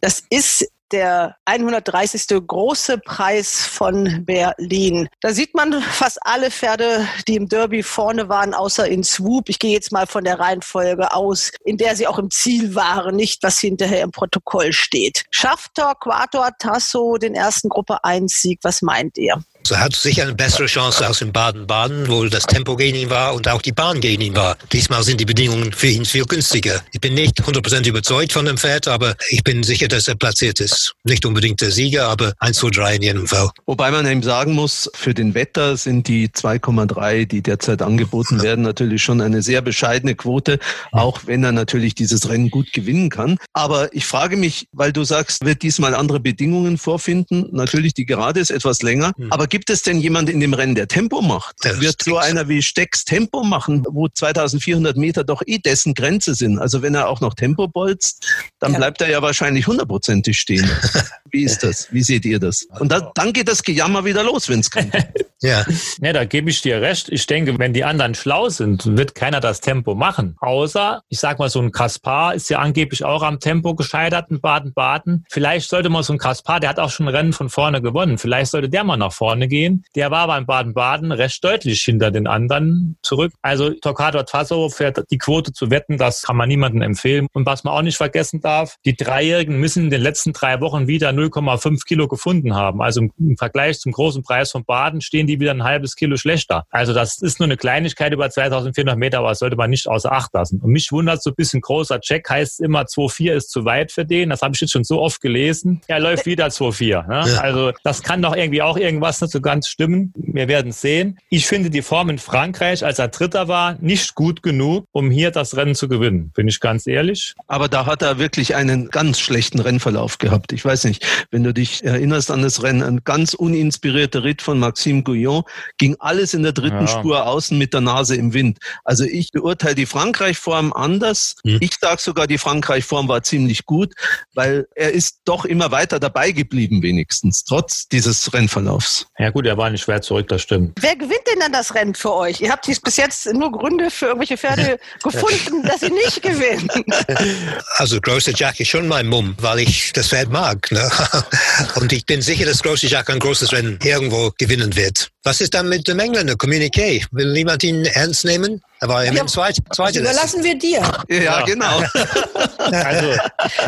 Das ist der 130. große Preis von Berlin. Da sieht man fast alle Pferde, die im Derby vorne waren, außer in Swoop. Ich gehe jetzt mal von der Reihenfolge aus, in der sie auch im Ziel waren, nicht was hinterher im Protokoll steht. Schafft Torquator Tasso den ersten Gruppe 1 Sieg? Was meint ihr? So hat sicher eine bessere Chance als in Baden-Baden, wo das Tempo gegen ihn war und auch die Bahn gegen ihn war. Diesmal sind die Bedingungen für ihn viel günstiger. Ich bin nicht 100% überzeugt von dem Pferd, aber ich bin sicher, dass er platziert ist. Nicht unbedingt der Sieger, aber 1, 2, 3 in jedem Fall. Wobei man eben sagen muss, für den Wetter sind die 2,3, die derzeit angeboten werden, natürlich schon eine sehr bescheidene Quote, auch wenn er natürlich dieses Rennen gut gewinnen kann. Aber ich frage mich, weil du sagst, wird diesmal andere Bedingungen vorfinden. Natürlich, die Gerade ist etwas länger, aber gibt es denn jemand in dem Rennen, der Tempo macht? Der Wird so einer wie Stecks Tempo machen, wo 2400 Meter doch eh dessen Grenze sind? Also wenn er auch noch Tempo bolzt, dann Ja. bleibt er ja wahrscheinlich hundertprozentig stehen. Wie ist das? Wie seht ihr das? Und da, dann geht das Gejammer wieder los, wenn es kommt. ja. ja, da gebe ich dir recht. Ich denke, wenn die anderen schlau sind, wird keiner das Tempo machen. Außer, ich sag mal, so ein Kaspar ist ja angeblich auch am Tempo gescheitert in Baden-Baden. Vielleicht sollte man so ein Kaspar, der hat auch schon Rennen von vorne gewonnen. Vielleicht sollte der mal nach vorne gehen. Der war beim Baden-Baden recht deutlich hinter den anderen zurück. Also Torquato Tasso fährt die Quote zu wetten, das kann man niemandem empfehlen. Und was man auch nicht vergessen darf, die Dreijährigen müssen in den letzten drei Wochen wieder 0,5 Kilo gefunden haben. Also im Vergleich zum großen Preis von Baden stehen die wieder ein halbes Kilo schlechter. Also das ist nur eine Kleinigkeit über 2400 Meter, aber das sollte man nicht außer Acht lassen. Und mich wundert so ein bisschen großer Check heißt immer 2,4 ist zu weit für den. Das habe ich jetzt schon so oft gelesen. Er läuft wieder 2,4. Ne? Ja. Also das kann doch irgendwie auch irgendwas nicht so ganz stimmen. Wir werden sehen. Ich finde die Form in Frankreich, als er Dritter war, nicht gut genug, um hier das Rennen zu gewinnen. Bin ich ganz ehrlich. Aber da hat er wirklich einen ganz schlechten Rennverlauf gehabt. Ich weiß nicht, wenn du dich erinnerst an das Rennen, ein ganz uninspirierter Ritt von Maxime Gouillon, ging alles in der dritten ja. Spur außen mit der Nase im Wind. Also ich beurteile die Frankreich-Form anders. Hm. Ich sage sogar, die Frankreich-Form war ziemlich gut, weil er ist doch immer weiter dabei geblieben, wenigstens, trotz dieses Rennverlaufs. Ja gut, er war nicht schwer zurück, das stimmt. Wer gewinnt denn dann das Rennen für euch? Ihr habt bis jetzt nur Gründe für irgendwelche Pferde gefunden, dass sie nicht gewinnen. Also große Jack ist schon mein Mumm, weil ich das Pferd mag. Ne? Und ich bin sicher, dass große Jack ein großes Rennen irgendwo gewinnen wird. Was ist dann mit dem Engländer? Communiqué? Will niemand ihn ernst nehmen? Er war ja, zweit, zweite. Überlassen wir dir. Ja, ja. genau. also.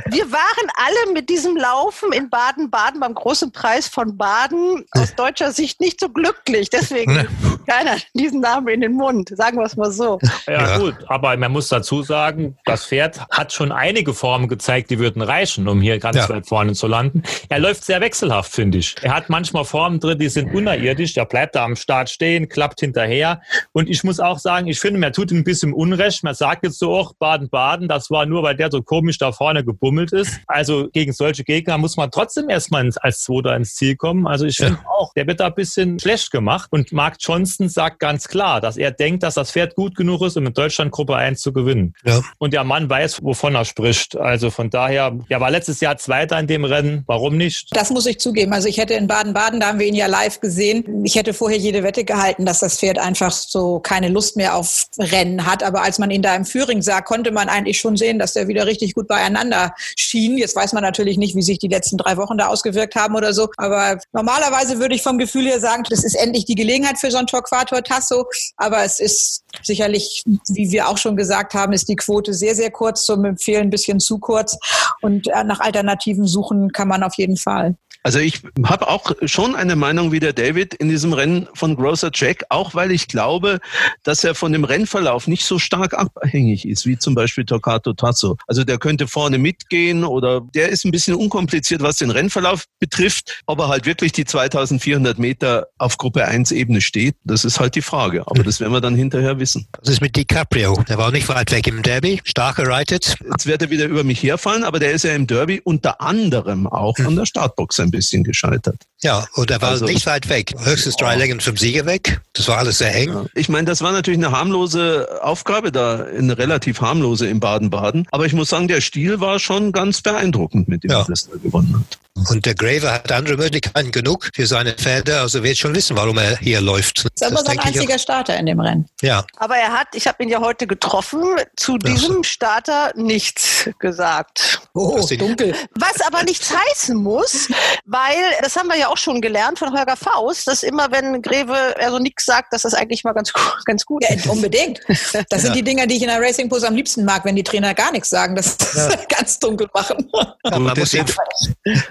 Wir waren alle mit diesem Laufen in Baden-Baden beim großen Preis von Baden aus deutscher Sicht nicht so glücklich. Deswegen keiner diesen Namen in den Mund. Sagen wir es mal so. Ja, ja, gut. Aber man muss dazu sagen, das Pferd hat schon einige Formen gezeigt, die würden reichen, um hier ganz weit vorne zu landen. Er läuft sehr wechselhaft, finde ich. Er hat manchmal Formen drin, die sind unerirdisch. Er bleibt da am Start stehen, klappt hinterher. Und ich muss auch sagen, ich finde, man tut ihm ein bisschen Unrecht. Man sagt jetzt so auch Baden-Baden, das war nur, weil der so komisch da vorne gebummelt ist. Also gegen solche Gegner muss man trotzdem erstmal als Zweiter ins Ziel kommen. Also ich finde ja. auch, der wird da ein bisschen schlecht gemacht. Und Mark Johnston sagt ganz klar, dass er denkt, dass das Pferd gut genug ist, um in Deutschland Gruppe 1 zu gewinnen. Ja. Und der Mann weiß, wovon er spricht. Also von daher, er war letztes Jahr Zweiter in dem Rennen. Warum nicht? Das muss ich zugeben. Also ich hätte in Baden-Baden, da haben wir ihn ja live gesehen. Ich hätte vorher jede Wette gehalten, dass das Pferd einfach so keine Lust mehr auf Rennen hat. Aber als man ihn da im Führing sah, konnte man eigentlich schon sehen, dass der wieder richtig gut beieinander schien. Jetzt weiß man natürlich nicht, wie sich die letzten drei Wochen da ausgewirkt haben oder so. Aber normalerweise würde ich vom Gefühl her sagen, das ist endlich die Gelegenheit für so ein Torquator Tasso. Aber es ist sicherlich, wie wir auch schon gesagt haben, ist die Quote sehr, sehr kurz zum Empfehlen, ein bisschen zu kurz. Und äh, nach Alternativen suchen kann man auf jeden Fall. Also ich habe auch schon eine Meinung wie der David in diesem Rennen von Grocer Jack, auch weil ich glaube, dass er von dem Rennverlauf nicht so stark abhängig ist, wie zum Beispiel Torquato Tasso. Also der könnte vorne mitgehen oder der ist ein bisschen unkompliziert, was den Rennverlauf betrifft. Ob er halt wirklich die 2400 Meter auf Gruppe 1 Ebene steht, das ist halt die Frage. Aber das werden wir dann hinterher wissen. Was ist mit DiCaprio? Der war nicht weit weg im Derby, stark gereitet. Jetzt wird er wieder über mich herfallen, aber der ist ja im Derby unter anderem auch an der Startbox ein bisschen gescheitert. Ja, und er war also, nicht weit weg. Höchstens drei Längen vom Sieger weg. Das war alles sehr eng. Ja. Ich meine, das war natürlich eine harmlose Aufgabe da, eine relativ harmlose in Baden-Baden. Aber ich muss sagen, der Stil war schon ganz beeindruckend, mit dem ja. er das da gewonnen hat. Und der Graver hat andere Möglichkeiten genug für seine Pferde, also wird schon wissen, warum er hier läuft. Das ist aber sein einziger Starter in dem Rennen. Ja. Aber er hat, ich habe ihn ja heute getroffen, zu diesem Starter nichts gesagt. Oh, dunkel. Was aber nichts heißen muss, weil, das haben wir ja auch schon gelernt von Holger Faust, dass immer, wenn Greve also nichts sagt, dass das eigentlich mal ganz, ganz gut ist. Ja, unbedingt. Das ja. sind die Dinger, die ich in der Racing Pose am liebsten mag, wenn die Trainer gar nichts sagen, das ja. ganz dunkel machen. Ja, man, muss ihn,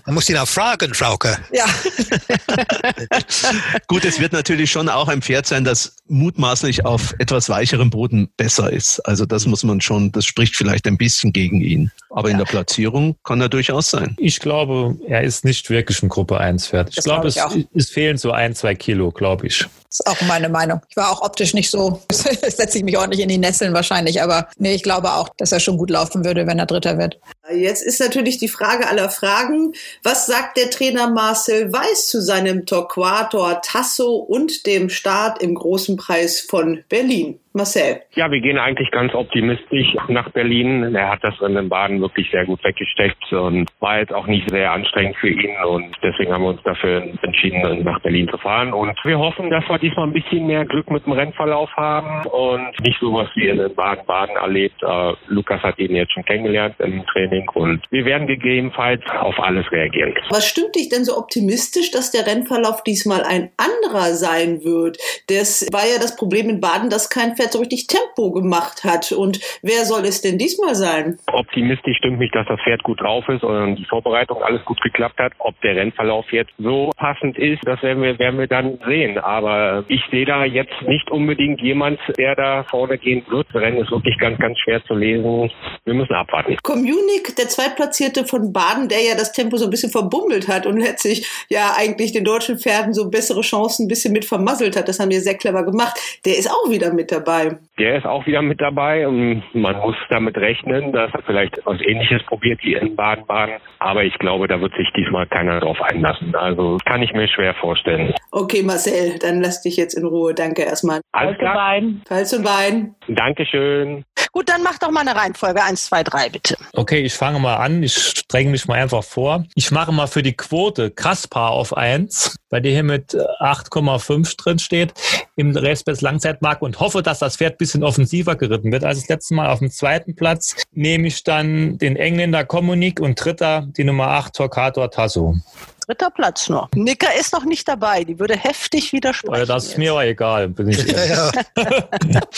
man muss ihn auch fragen, Frauke. Ja. Gut, es wird natürlich schon auch ein Pferd sein, das mutmaßlich auf etwas weicherem Boden besser ist. Also das muss man schon, das spricht vielleicht ein bisschen gegen ihn. Aber in der Platzierung kann er durchaus sein. Ich glaube, er ist nicht wirklich ein Gruppe 1 Pferd. Ich das glaube, glaub es, es fehlen so ein, zwei Kilo, glaube ich. Das ist auch meine Meinung. Ich war auch optisch nicht so, setze ich mich ordentlich in die Nesseln wahrscheinlich, aber nee, ich glaube auch, dass er schon gut laufen würde, wenn er Dritter wird. Jetzt ist natürlich die Frage aller Fragen. Was sagt der Trainer Marcel Weiß zu seinem Torquator Tasso und dem Start im Großen Preis von Berlin? Marcel. Ja, wir gehen eigentlich ganz optimistisch nach Berlin. Er hat das Rennen in Baden wirklich sehr gut weggesteckt und war jetzt auch nicht sehr anstrengend für ihn und deswegen haben wir uns dafür entschieden, nach Berlin zu fahren. Und wir hoffen, dass wir diesmal ein bisschen mehr Glück mit dem Rennverlauf haben und nicht so was wie in Baden-Baden erlebt. Uh, Lukas hat ihn jetzt schon kennengelernt im Training und wir werden gegebenenfalls auf alles reagieren. Was stimmt dich denn so optimistisch, dass der Rennverlauf diesmal ein anderer sein wird? Das war ja das Problem in Baden, dass kein Pferd so richtig Tempo gemacht hat. Und wer soll es denn diesmal sein? Optimistisch stimmt mich, dass das Pferd gut drauf ist und die Vorbereitung alles gut geklappt hat. Ob der Rennverlauf jetzt so passend ist, das werden wir, werden wir dann sehen. Aber ich sehe da jetzt nicht unbedingt jemand, der da vorne gehen wird. Das Rennen ist wirklich ganz, ganz schwer zu lesen. Wir müssen abwarten. Communic, der Zweitplatzierte von Baden, der ja das Tempo so ein bisschen verbummelt hat und letztlich ja eigentlich den deutschen Pferden so bessere Chancen ein bisschen mit vermasselt hat. Das haben wir sehr clever gemacht. Der ist auch wieder mit dabei. Der ist auch wieder mit dabei und man muss damit rechnen, dass er vielleicht etwas Ähnliches probiert wie in Baden-Baden. Aber ich glaube, da wird sich diesmal keiner drauf einlassen. Also kann ich mir schwer vorstellen. Okay, Marcel, dann lass dich jetzt in Ruhe. Danke erstmal. Alles klar. Bein. Falls und Bein. Dankeschön. Gut, dann mach doch mal eine Reihenfolge. Eins, zwei, drei, bitte. Okay, ich fange mal an. Ich strenge mich mal einfach vor. Ich mache mal für die Quote Kaspar auf eins, bei der hier mit 8,5 drin steht im Racebest Langzeitmarkt und hoffe, dass das Pferd ein bisschen offensiver geritten wird als das letzte Mal. Auf dem zweiten Platz nehme ich dann den Engländer Kommunik und dritter die Nummer 8 Torquator Tasso dritter Platz noch. Nicker ist noch nicht dabei, die würde heftig widersprechen. Das ist mir aber egal. Bin ich ja, ja.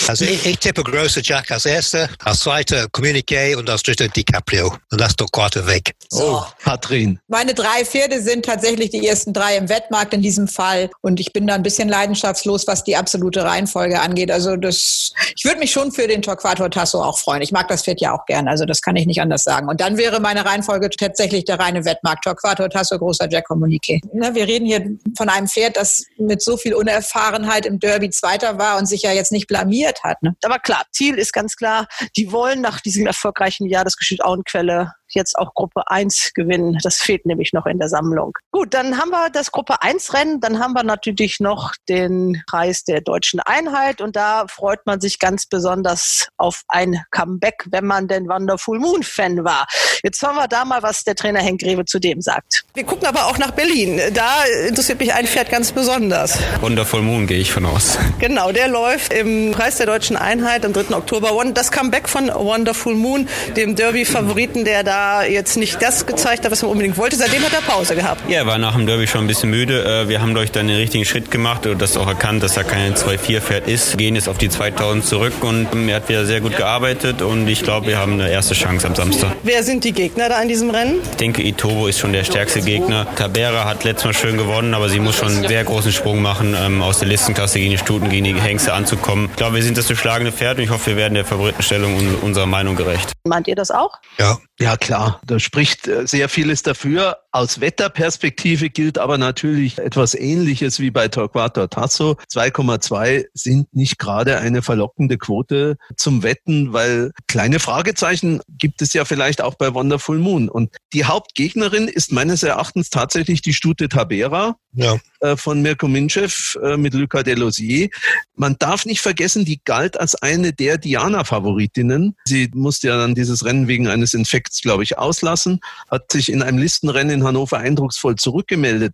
also ich, ich, tippe große Jack als erster, als zweiter Communique und als dritter DiCaprio. Und das doch Quarter weg. So, oh, Katrin. Meine drei Pferde sind tatsächlich die ersten drei im Wettmarkt in diesem Fall. Und ich bin da ein bisschen leidenschaftslos, was die absolute Reihenfolge angeht. Also das, ich würde mich schon für den Torquator Tasso auch freuen. Ich mag das Pferd ja auch gern. Also das kann ich nicht anders sagen. Und dann wäre meine Reihenfolge tatsächlich der reine Wettmarkt. Torquator Tasso, großer Jack Kommuniqué. Ne, wir reden hier von einem Pferd, das mit so viel Unerfahrenheit im Derby Zweiter war und sich ja jetzt nicht blamiert hat. Ne? Aber klar, Ziel ist ganz klar, die wollen nach diesem erfolgreichen Jahr das Geschütz Auenquelle jetzt auch Gruppe 1 gewinnen. Das fehlt nämlich noch in der Sammlung. Gut, dann haben wir das Gruppe 1 Rennen, dann haben wir natürlich noch den Preis der deutschen Einheit und da freut man sich ganz besonders auf ein Comeback, wenn man denn Wonderful Moon Fan war. Jetzt hören wir da mal, was der Trainer Henk Greve zu dem sagt. Wir gucken aber auch nach Berlin. Da interessiert mich ein Pferd ganz besonders. Wonderful Moon gehe ich von aus. Genau, der läuft im Preis der deutschen Einheit am 3. Oktober. Das Comeback von Wonderful Moon, dem Derby-Favoriten, der da jetzt nicht das gezeigt hat, was man unbedingt wollte. Seitdem hat er Pause gehabt. Ja, er war nach dem Derby schon ein bisschen müde. Äh, wir haben durch dann den richtigen Schritt gemacht und das auch erkannt, dass er kein 2-4-Pferd ist. Gehen jetzt auf die 2000 zurück und er hat wieder sehr gut gearbeitet und ich glaube, wir haben eine erste Chance am Samstag. Wer sind die Gegner da in diesem Rennen? Ich denke, Itobo ist schon der stärkste Gegner. Tabera hat letztes Mal schön gewonnen, aber sie muss schon einen sehr großen Sprung machen, ähm, aus der Listenklasse gegen die Stuten, gegen die Hengste anzukommen. Ich glaube, wir sind das beschlagene Pferd und ich hoffe, wir werden der Favoritenstellung unserer Meinung gerecht. Meint ihr das auch? Ja. Ja, klar. Da spricht äh, sehr vieles dafür. Aus Wetterperspektive gilt aber natürlich etwas Ähnliches wie bei Torquato Tasso. 2,2 sind nicht gerade eine verlockende Quote zum Wetten, weil kleine Fragezeichen gibt es ja vielleicht auch bei Wonderful Moon. Und die Hauptgegnerin ist meines Erachtens tatsächlich die Stute Tabera ja. Äh, von Mirko Minchev äh, mit Luca Delosier. Man darf nicht vergessen, die galt als eine der Diana-Favoritinnen. Sie musste ja dann dieses Rennen wegen eines Infekts, glaube ich, auslassen, hat sich in einem Listenrennen in Hannover eindrucksvoll zurückgemeldet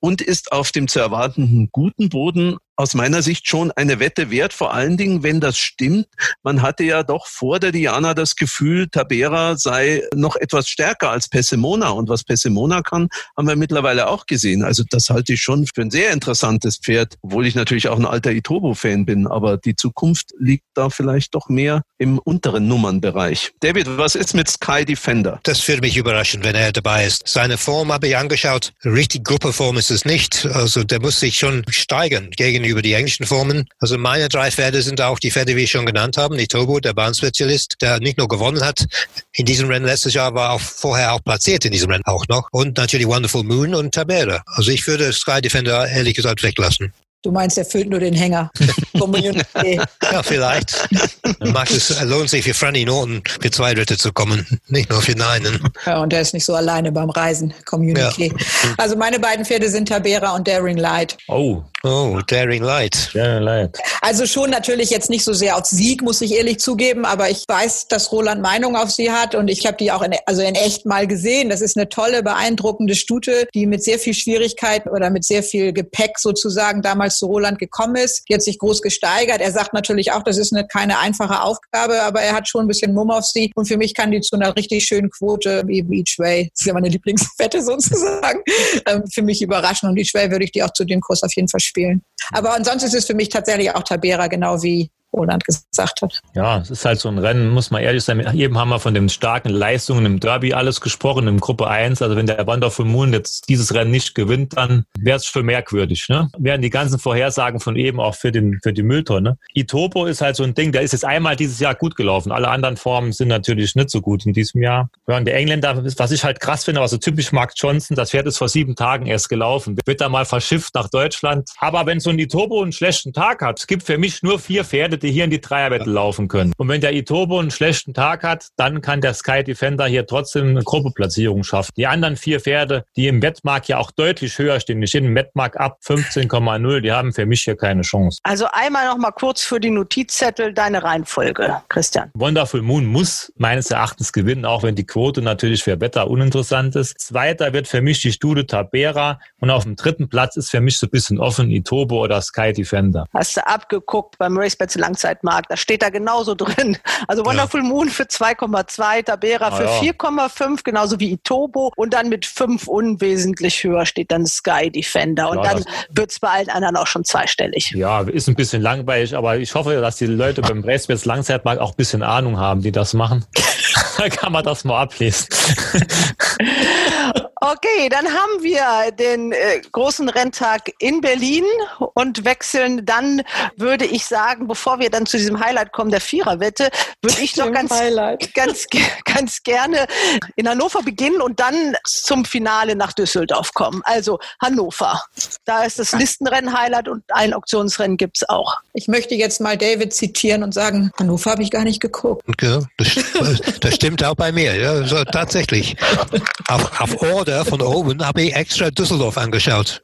und ist auf dem zu erwartenden guten Boden aus meiner Sicht schon eine Wette wert, vor allen Dingen, wenn das stimmt. Man hatte ja doch vor der Diana das Gefühl, Tabera sei noch etwas stärker als Pessimona. Und was Pessimona kann, haben wir mittlerweile auch gesehen. Also das halte ich schon für ein sehr interessantes Pferd, obwohl ich natürlich auch ein alter Itobo-Fan bin. Aber die Zukunft liegt da vielleicht doch mehr im unteren Nummernbereich. David, was ist mit Sky Defender? Das würde mich überraschen, wenn er dabei ist. Seine Form habe ich angeschaut. Richtig Gruppeform ist es nicht. Also der muss sich schon steigern gegenüber über die englischen Formen. Also meine drei Pferde sind auch die Pferde, wie ich schon genannt habe. Nitobo, der Bahnspezialist, der nicht nur gewonnen hat in diesem Rennen letztes Jahr, war auch vorher auch platziert in diesem Rennen auch noch. Und natürlich Wonderful Moon und Tabera. Also ich würde Sky Defender ehrlich gesagt weglassen. Du meinst, er füllt nur den Hänger. Community. Ja, vielleicht. Macht es, lohnt sich für Franny Norton für zwei Drittel zu kommen, nicht nur für einen. Ja, und der ist nicht so alleine beim Reisen. Community. Also meine beiden Pferde sind Tabera und Daring Light. Oh. Oh, Daring Light. Daring Light. Also schon natürlich jetzt nicht so sehr auf Sieg, muss ich ehrlich zugeben, aber ich weiß, dass Roland Meinung auf sie hat und ich habe die auch in, also in echt mal gesehen. Das ist eine tolle, beeindruckende Stute, die mit sehr viel Schwierigkeit oder mit sehr viel Gepäck sozusagen damals zu Roland gekommen ist. Die hat sich groß gesteigert. Er sagt natürlich auch, das ist eine, keine einfache Aufgabe, aber er hat schon ein bisschen Mumm auf sie und für mich kann die zu einer richtig schönen Quote eben Each Way, das ist ja meine Lieblingswette sozusagen, ähm, für mich überraschen und Each Way würde ich die auch zu dem Kurs auf jeden Fall spielen. Aber ansonsten ist es für mich tatsächlich auch Tabera, genau wie Roland gesagt hat. Ja, es ist halt so ein Rennen, muss man ehrlich sein. Eben haben wir von den starken Leistungen im Derby alles gesprochen, im Gruppe 1. Also wenn der Wonderful Moon jetzt dieses Rennen nicht gewinnt, dann wäre es schon merkwürdig. Ne? Wären die ganzen Vorhersagen von eben auch für, den, für die Mülltonne. Itopo ist halt so ein Ding, der ist jetzt einmal dieses Jahr gut gelaufen. Alle anderen Formen sind natürlich nicht so gut in diesem Jahr. Ja, und der Engländer, was ich halt krass finde, was so typisch Mark Johnson, das Pferd ist vor sieben Tagen erst gelaufen. Wird da mal verschifft nach Deutschland. Aber wenn so ein Itopo einen schlechten Tag hat, es gibt für mich nur vier Pferde, die hier in die Dreierwette laufen können. Und wenn der Itobo einen schlechten Tag hat, dann kann der Sky Defender hier trotzdem eine Gruppeplatzierung schaffen. Die anderen vier Pferde, die im Wettmarkt ja auch deutlich höher stehen, die stehen im Wettmarkt ab 15,0, die haben für mich hier keine Chance. Also einmal noch mal kurz für die Notizzettel deine Reihenfolge, Christian. Wonderful Moon muss meines Erachtens gewinnen, auch wenn die Quote natürlich für Wetter uninteressant ist. Zweiter wird für mich die Stude Tabera und auf dem dritten Platz ist für mich so ein bisschen offen Itobo oder Sky Defender. Hast du abgeguckt beim RaceBets Langzeitmarkt? Da steht da genauso drin. Also Wonderful ja. Moon für 2,2, Tabera ah, für ja. 4,5, genauso wie Itobo und dann mit 5 unwesentlich höher steht dann Sky Defender und ja, dann wird es bei allen anderen auch schon zweistellig. Ja, ist ein bisschen langweilig, aber ich hoffe, dass die Leute beim RaceBets Langzeitmarkt auch ein bisschen Ahnung haben, die das machen. da kann man das mal ablesen. Okay, dann haben wir den äh, großen Renntag in Berlin und wechseln dann, würde ich sagen, bevor wir dann zu diesem Highlight kommen, der Viererwette, würde ich doch ganz, ganz, ganz gerne in Hannover beginnen und dann zum Finale nach Düsseldorf kommen. Also Hannover. Da ist das Listenrennen-Highlight und ein Auktionsrennen gibt's auch. Ich möchte jetzt mal David zitieren und sagen, Hannover habe ich gar nicht geguckt. Ja, das, das stimmt auch bei mir, ja, so, tatsächlich. Auf, auf Order Bilder von oben habe ich extra Düsseldorf angeschaut.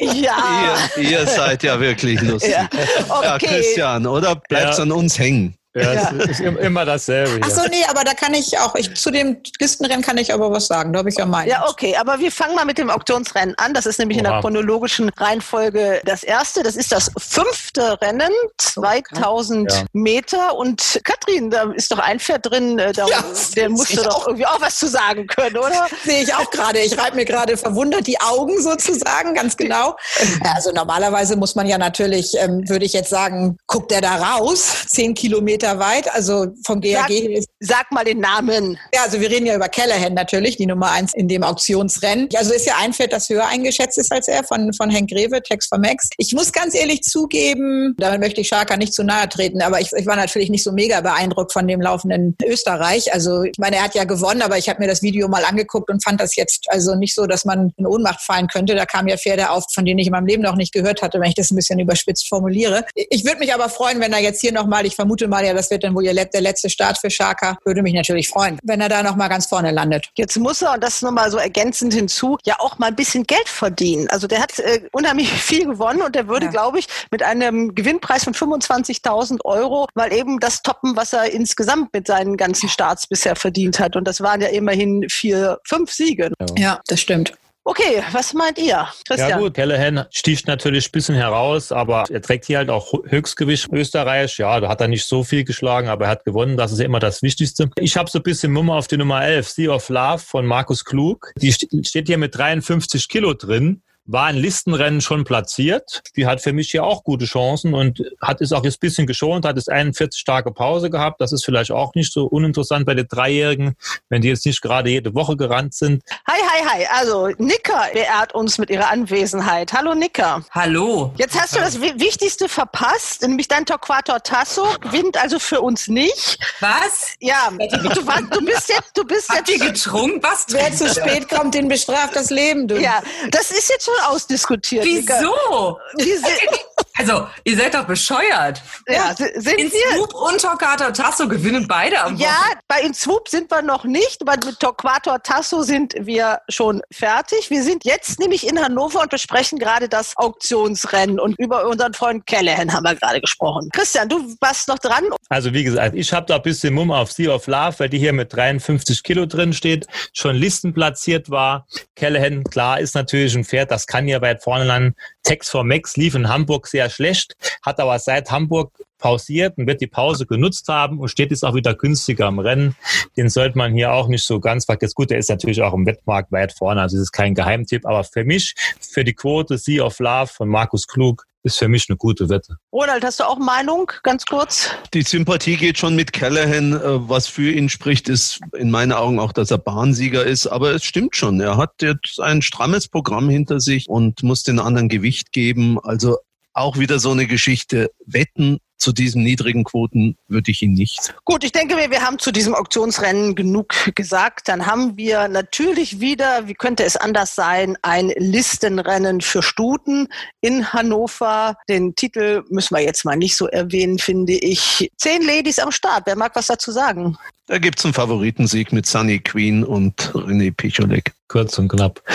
ja. Ihr, ihr seid ja wirklich lustig. Ja, okay. ja Christian, oder bleibt es ja. an uns hängen? Ja, ja. Es ist immer dasselbe. Ach so, nee, aber da kann ich auch, ich, zu dem Listenrennen kann ich aber was sagen, da habe ich ja meinen. Ja, okay, aber wir fangen mal mit dem Auktionsrennen an. Das ist nämlich Oha. in der chronologischen Reihenfolge das erste. Das ist das fünfte Rennen, 2000 ja. Meter. Und Katrin, da ist doch ein Pferd drin, äh, da, ja, der musste doch auch. irgendwie auch was zu sagen können, oder? Sehe ich auch gerade. Ich reibe mir gerade verwundert die Augen sozusagen, ganz genau. Also normalerweise muss man ja natürlich, ähm, würde ich jetzt sagen, guckt er da raus, zehn Kilometer Kilometer weit, also vom GAG. Sag, sag, mal den Namen. Ja, also wir reden ja über Callahan natürlich, die Nummer eins in dem Auktionsrennen. Also ist ja ein Pferd, das höher eingeschätzt ist als er, von, von Henk Greve, Text for Max. Ich muss ganz ehrlich zugeben, damit möchte ich Scharka nicht zu nahe treten, aber ich, ich war natürlich nicht so mega beeindruckt von dem laufenden Österreich. Also ich meine, er hat ja gewonnen, aber ich habe mir das Video mal angeguckt und fand das jetzt also nicht so, dass man in Ohnmacht fallen könnte. Da kamen ja Pferde auf, von denen ich in meinem Leben noch nicht gehört hatte, wenn ich das ein bisschen überspitzt formuliere. Ich würde mich aber freuen, wenn er jetzt hier nochmal, ich vermute mal ja, das wird dann wohl der letzte Start für Würde mich natürlich freuen, wenn er da noch mal ganz vorne landet. Jetzt muss er, und das noch mal so ergänzend hinzu, ja auch mal ein bisschen Geld verdienen. Also der hat äh, unheimlich viel gewonnen und der würde, ja. glaube ich, mit einem Gewinnpreis von 25.000 Euro mal eben das toppen, was er insgesamt mit seinen ganzen Starts bisher verdient hat. Und das waren ja immerhin vier, fünf Siege. Ja, das stimmt. Okay, was meint ihr, Christian? Ja gut, Callahan sticht natürlich ein bisschen heraus, aber er trägt hier halt auch Höchstgewicht Österreich. Ja, da hat er nicht so viel geschlagen, aber er hat gewonnen. Das ist ja immer das Wichtigste. Ich habe so ein bisschen Nummer auf die Nummer 11, Sea of Love von Markus Klug. Die steht hier mit 53 Kilo drin war in Listenrennen schon platziert. Die hat für mich hier auch gute Chancen und hat es auch jetzt ein bisschen geschont, hat es 41 starke Pause gehabt. Das ist vielleicht auch nicht so uninteressant bei den Dreijährigen, wenn die jetzt nicht gerade jede Woche gerannt sind. Hi, hi, hi. Also Nicker beehrt uns mit ihrer Anwesenheit. Hallo Nicker. Hallo. Jetzt hast du das Wichtigste verpasst, nämlich dein Torquator Tasso gewinnt also für uns nicht. Was? Ja, du, du bist jetzt, du bist Habt jetzt. Ihr getrunken? Was? Wer zu spät kommt, den bestraft das Leben, du. Ja, das ist jetzt schon ausdiskutiert. Wieso? Also, ihr seid doch bescheuert. Ja, sind In wir. Swoop und Torquato Tasso gewinnen beide am Ja, bei Inswoop sind wir noch nicht, aber mit Torquato Tasso sind wir schon fertig. Wir sind jetzt nämlich in Hannover und besprechen gerade das Auktionsrennen und über unseren Freund Callahan haben wir gerade gesprochen. Christian, du warst noch dran. Also wie gesagt, ich habe da ein bisschen Mumm auf Sea of Love, weil die hier mit 53 Kilo drin steht, schon listenplatziert war. Callahan, klar, ist natürlich ein Pferd, das kann hier weit vorne landen. Tex for Max lief in Hamburg sehr schlecht, hat aber seit Hamburg pausiert und wird die Pause genutzt haben und steht jetzt auch wieder günstiger im Rennen. Den sollte man hier auch nicht so ganz vergessen. Gut, der ist natürlich auch im Wettmarkt weit vorne, also das ist kein Geheimtipp, aber für mich, für die Quote Sea of Love von Markus Klug, ist für mich eine gute Wette. Ronald, hast du auch Meinung? Ganz kurz. Die Sympathie geht schon mit Callahan. Äh, Was für ihn spricht, ist in meinen Augen auch, dass er Bahnsieger ist. Aber es stimmt schon. Er hat jetzt ein strammes Programm hinter sich und muss den anderen Gewicht geben. Also auch wieder so eine Geschichte. Wetten zu diesen niedrigen Quoten würde ich ihn nicht. Gut, ich denke mir, wir haben zu diesem Auktionsrennen genug gesagt. Dann haben wir natürlich wieder, wie könnte es anders sein, ein Listenrennen für Stuten in Hannover. Den Titel müssen wir jetzt mal nicht so erwähnen, finde ich. Zehn Ladies am Start. Wer mag was dazu sagen? Da gibt's einen Favoritensieg mit Sunny Queen und René Picholek. Kurz und knapp.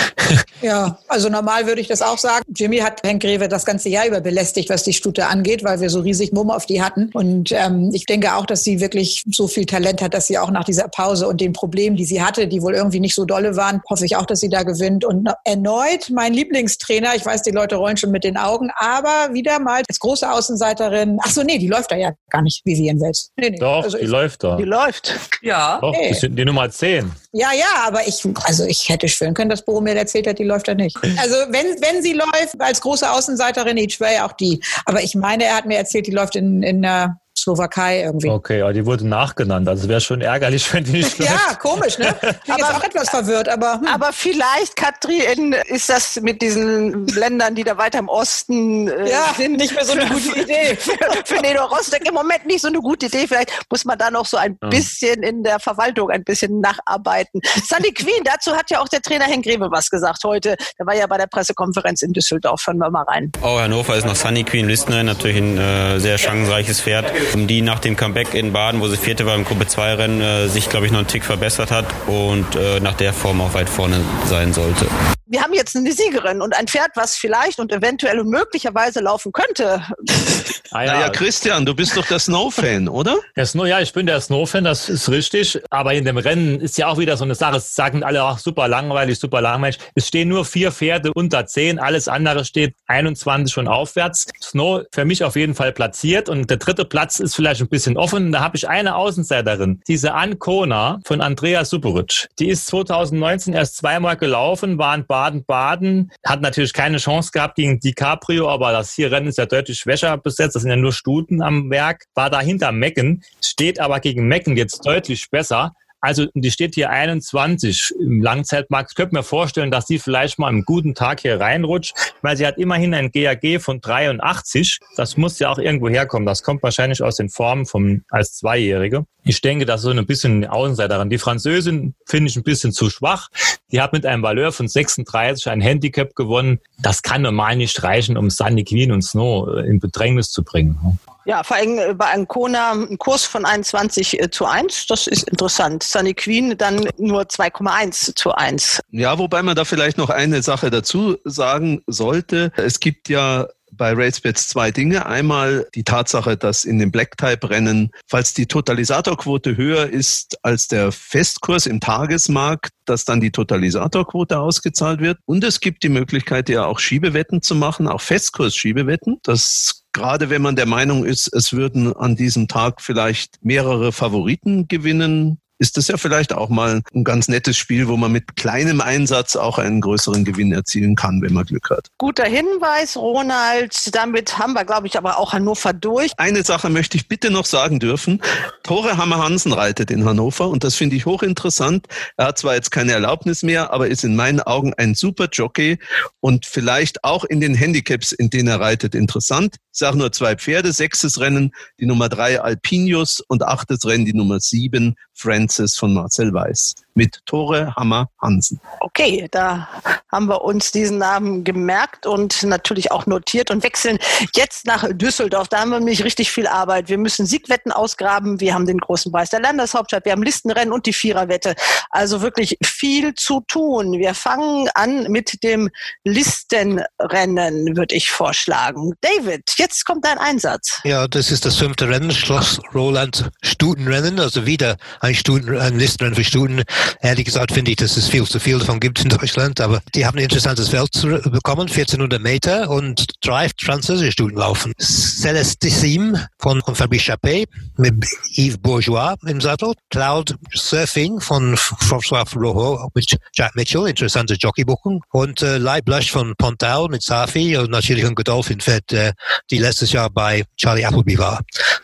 Ja, also normal würde ich das auch sagen. Jimmy hat Henk Greve das ganze Jahr über belästigt, was die Stute angeht, weil wir so riesig Mumm auf die hatten. Und ähm, ich denke auch, dass sie wirklich so viel Talent hat, dass sie auch nach dieser Pause und den Problemen, die sie hatte, die wohl irgendwie nicht so dolle waren, hoffe ich auch, dass sie da gewinnt. Und erneut mein Lieblingstrainer, ich weiß, die Leute rollen schon mit den Augen, aber wieder mal als große Außenseiterin, ach so, nee, die läuft da ja gar nicht, Vivian Wels. Nee, nee. Doch, Also die ich- läuft da. Die läuft. Ja. Doch, Nee. die, sind die Nummer 10. Ja, ja, aber ich, also ich hätte schwören können, dass Boromir erzählt hat, die läuft da nicht. Also wenn, wenn sie läuft, als große Außenseiterin, each way auch die. Aber ich meine, er hat mir erzählt, die läuft in, in der Slowakei irgendwie. Okay, aber die wurde nachgenannt. Also wäre schon ärgerlich, wenn die nicht. Ja, komisch, ne? Ich bin jetzt auch etwas verwirrt, aber. Hm. Aber vielleicht, Katrin, ist das mit diesen Ländern, die da weiter im Osten äh, Ja, sind, nicht mehr so eine gute Idee. Für, für Neno Rostock im Moment nicht so eine gute Idee. Vielleicht muss man da noch so ein Ja. bisschen in der Verwaltung ein bisschen nacharbeiten. Sunny Queen, dazu hat ja auch der Trainer Henk Greve was gesagt heute. Der war ja bei der Pressekonferenz in Düsseldorf. Hören wir mal rein. Auch Hannover ist noch Sunny Queen Listener, natürlich ein äh, sehr chancenreiches Pferd, die nach dem Comeback in Baden, wo sie Vierte war im Gruppe 2 Rennen, äh, sich, glaube ich, noch einen Tick verbessert hat und äh, nach der Form auch weit vorne sein sollte. Wir haben jetzt eine Siegerin und ein Pferd, was vielleicht und eventuell und möglicherweise laufen könnte. Ah, Naja, Christian, du bist doch der Snow-Fan, oder? Der Snow, ja, ich bin der Snow-Fan, das ist richtig. Aber in dem Rennen ist ja auch wieder so eine Sache. Es sagen alle, ach, super langweilig, super langweilig. Es stehen nur vier Pferde unter zehn. Alles andere steht 21 und aufwärts. Snow für mich auf jeden Fall platziert. Und der dritte Platz ist vielleicht ein bisschen offen. Da habe ich eine Außenseiterin. Diese Ancona von Andrea Superic. Die ist 2019 erst zweimal gelaufen, war in Baden-Baden. Hat natürlich keine Chance gehabt gegen DiCaprio, aber das hier Rennen ist ja deutlich schwächer besetzt. Das sind ja nur Stuten am Werk. War dahinter Mecken, steht aber gegen Mecken jetzt deutlich besser. Also die steht hier 21 im Langzeitmarkt. Ich könnte mir vorstellen, dass sie vielleicht mal am guten Tag hier reinrutscht, weil sie hat immerhin ein GAG von 83. Das muss ja auch irgendwo herkommen. Das kommt wahrscheinlich aus den Formen vom, als Zweijährige. Ich denke, das ist so ein bisschen eine Außenseiterin. Die Französin finde ich ein bisschen zu schwach. Die hat mit einem Valeur von 36 ein Handicap gewonnen. Das kann normal nicht reichen, um Sunny Queen und Snow äh, in Bedrängnis zu bringen. Ja, vor allem äh, bei Ancona ein Kurs von 21 äh, zu 1. Das ist interessant. Sunny Queen dann nur 2,1 zu 1. Ja, wobei man da vielleicht noch eine Sache dazu sagen sollte. Es gibt ja bei RaceBets zwei Dinge. Einmal die Tatsache, dass in den Black-Type-Rennen, falls die Totalisatorquote höher ist als der Festkurs im Tagesmarkt, dass dann die Totalisatorquote ausgezahlt wird. Und es gibt die Möglichkeit, ja auch Schiebewetten zu machen, auch Festkurs-Schiebewetten. Das gerade wenn man der Meinung ist, es würden an diesem Tag vielleicht mehrere Favoriten gewinnen, ist das ja vielleicht auch mal ein ganz nettes Spiel, wo man mit kleinem Einsatz auch einen größeren Gewinn erzielen kann, wenn man Glück hat. Guter Hinweis, Ronald. Damit haben wir, glaube ich, aber auch Hannover durch. Eine Sache möchte ich bitte noch sagen dürfen. Tore Hammer Hansen reitet in Hannover und das finde ich hochinteressant. Er hat zwar jetzt keine Erlaubnis mehr, aber ist in meinen Augen ein super Jockey und vielleicht auch in den Handicaps, in denen er reitet, interessant. Ich sage nur zwei Pferde, sechstes Rennen die Nummer drei Alpinius und achtes Rennen die Nummer sieben Friends Schnellstes von Marcel Weiß mit Tore Hammer Hansen. Okay, da haben wir uns diesen Namen gemerkt und natürlich auch notiert und wechseln jetzt nach Düsseldorf. Da haben wir nämlich richtig viel Arbeit. Wir müssen Siegwetten ausgraben. Wir haben den großen Preis der Landeshauptstadt. Wir haben Listenrennen und die Viererwette. Also wirklich viel zu tun. Wir fangen an mit dem Listenrennen, würde ich vorschlagen. David, jetzt kommt dein Einsatz. Ja, das ist das fünfte Rennen, Schloss Roland Stutenrennen, also wieder ein, Stuten, ein Listenrennen für Stuten. Ehrlich gesagt finde ich, dass es viel zu viel davon gibt in Deutschland, aber die haben ein interessantes Feld zu bekommen, 1400 Meter und drei französische Stuten laufen. Celestissime von, von Fabrice Chappé mit Yves Bourgeois im Sattel, Cloud Surfing von François Rojo mit Jack Mitchell, interessante Jockeybuchung und äh, Light Blush von Pontal mit Safi und natürlich ein Godolphin Fett, äh, die letztes Jahr bei Charlie Appleby war.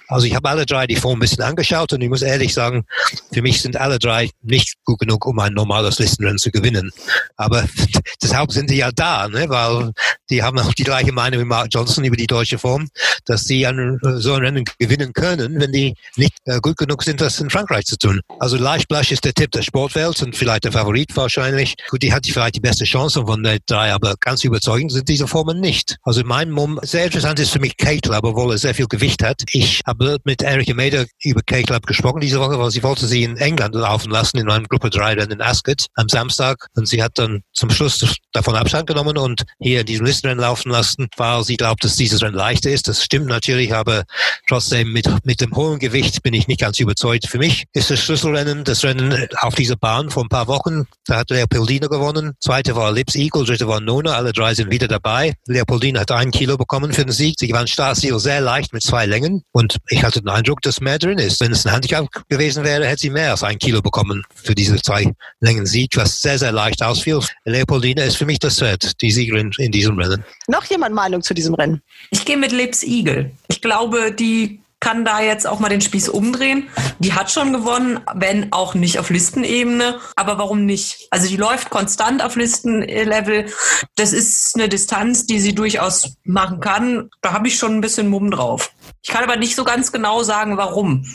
Also ich habe alle drei die Form ein bisschen angeschaut und ich muss ehrlich sagen, für mich sind alle drei nicht gut genug, um ein normales Listenrennen zu gewinnen. Aber deshalb sind sie ja da, ne? weil die haben auch die gleiche Meinung wie Mark Johnson über die deutsche Form, dass sie ein, so ein Rennen gewinnen können, wenn die nicht äh, gut genug sind, das in Frankreich zu tun. Also Leichtblasch ist der Tipp der Sportwelt und vielleicht der Favorit wahrscheinlich. Gut, die hat vielleicht die beste Chance von den drei, aber ganz überzeugend sind diese Formen nicht. Also mein Mumm, sehr interessant ist für mich K-Club, obwohl er sehr viel Gewicht hat. Ich habe mit Erika Meder über K-Club gesprochen diese Woche, weil sie wollte sie in England laufen lassen in einem Gruppe 3 Rennen in Ascot am Samstag und sie hat dann zum Schluss davon Abstand genommen und hier in diesem Listenrennen laufen lassen, weil sie glaubt, dass dieses Rennen leichter ist. Das stimmt natürlich, aber trotzdem mit, mit dem hohen Gewicht bin ich nicht ganz überzeugt. Für mich ist das Schlüsselrennen das Rennen auf dieser Bahn vor ein paar Wochen. Da hat Leopoldina gewonnen. Zweite war Lips Eagle, dritte war Nona. Alle drei sind wieder dabei. Leopoldina hat ein Kilo bekommen für den Sieg. Sie gewann Startziel sehr leicht mit zwei Längen und ich hatte den Eindruck, dass mehr drin ist. Wenn es ein Handicap gewesen wäre, hätte sie mehr als ein Kilo bekommen für diese zwei Längen Sieg, was sehr, sehr leicht ausfiel. Leopoldina ist für mich das Pferd, die Siegerin in diesem Rennen. Noch jemand Meinung zu diesem Rennen? Ich gehe mit Lips Eagle. Ich glaube, die kann da jetzt auch mal den Spieß umdrehen. Die hat schon gewonnen, wenn auch nicht auf Listenebene. Aber warum nicht? Also die läuft konstant auf Listenlevel. Das ist eine Distanz, die sie durchaus machen kann. Da habe ich schon ein bisschen Mumm drauf. Ich kann aber nicht so ganz genau sagen, warum.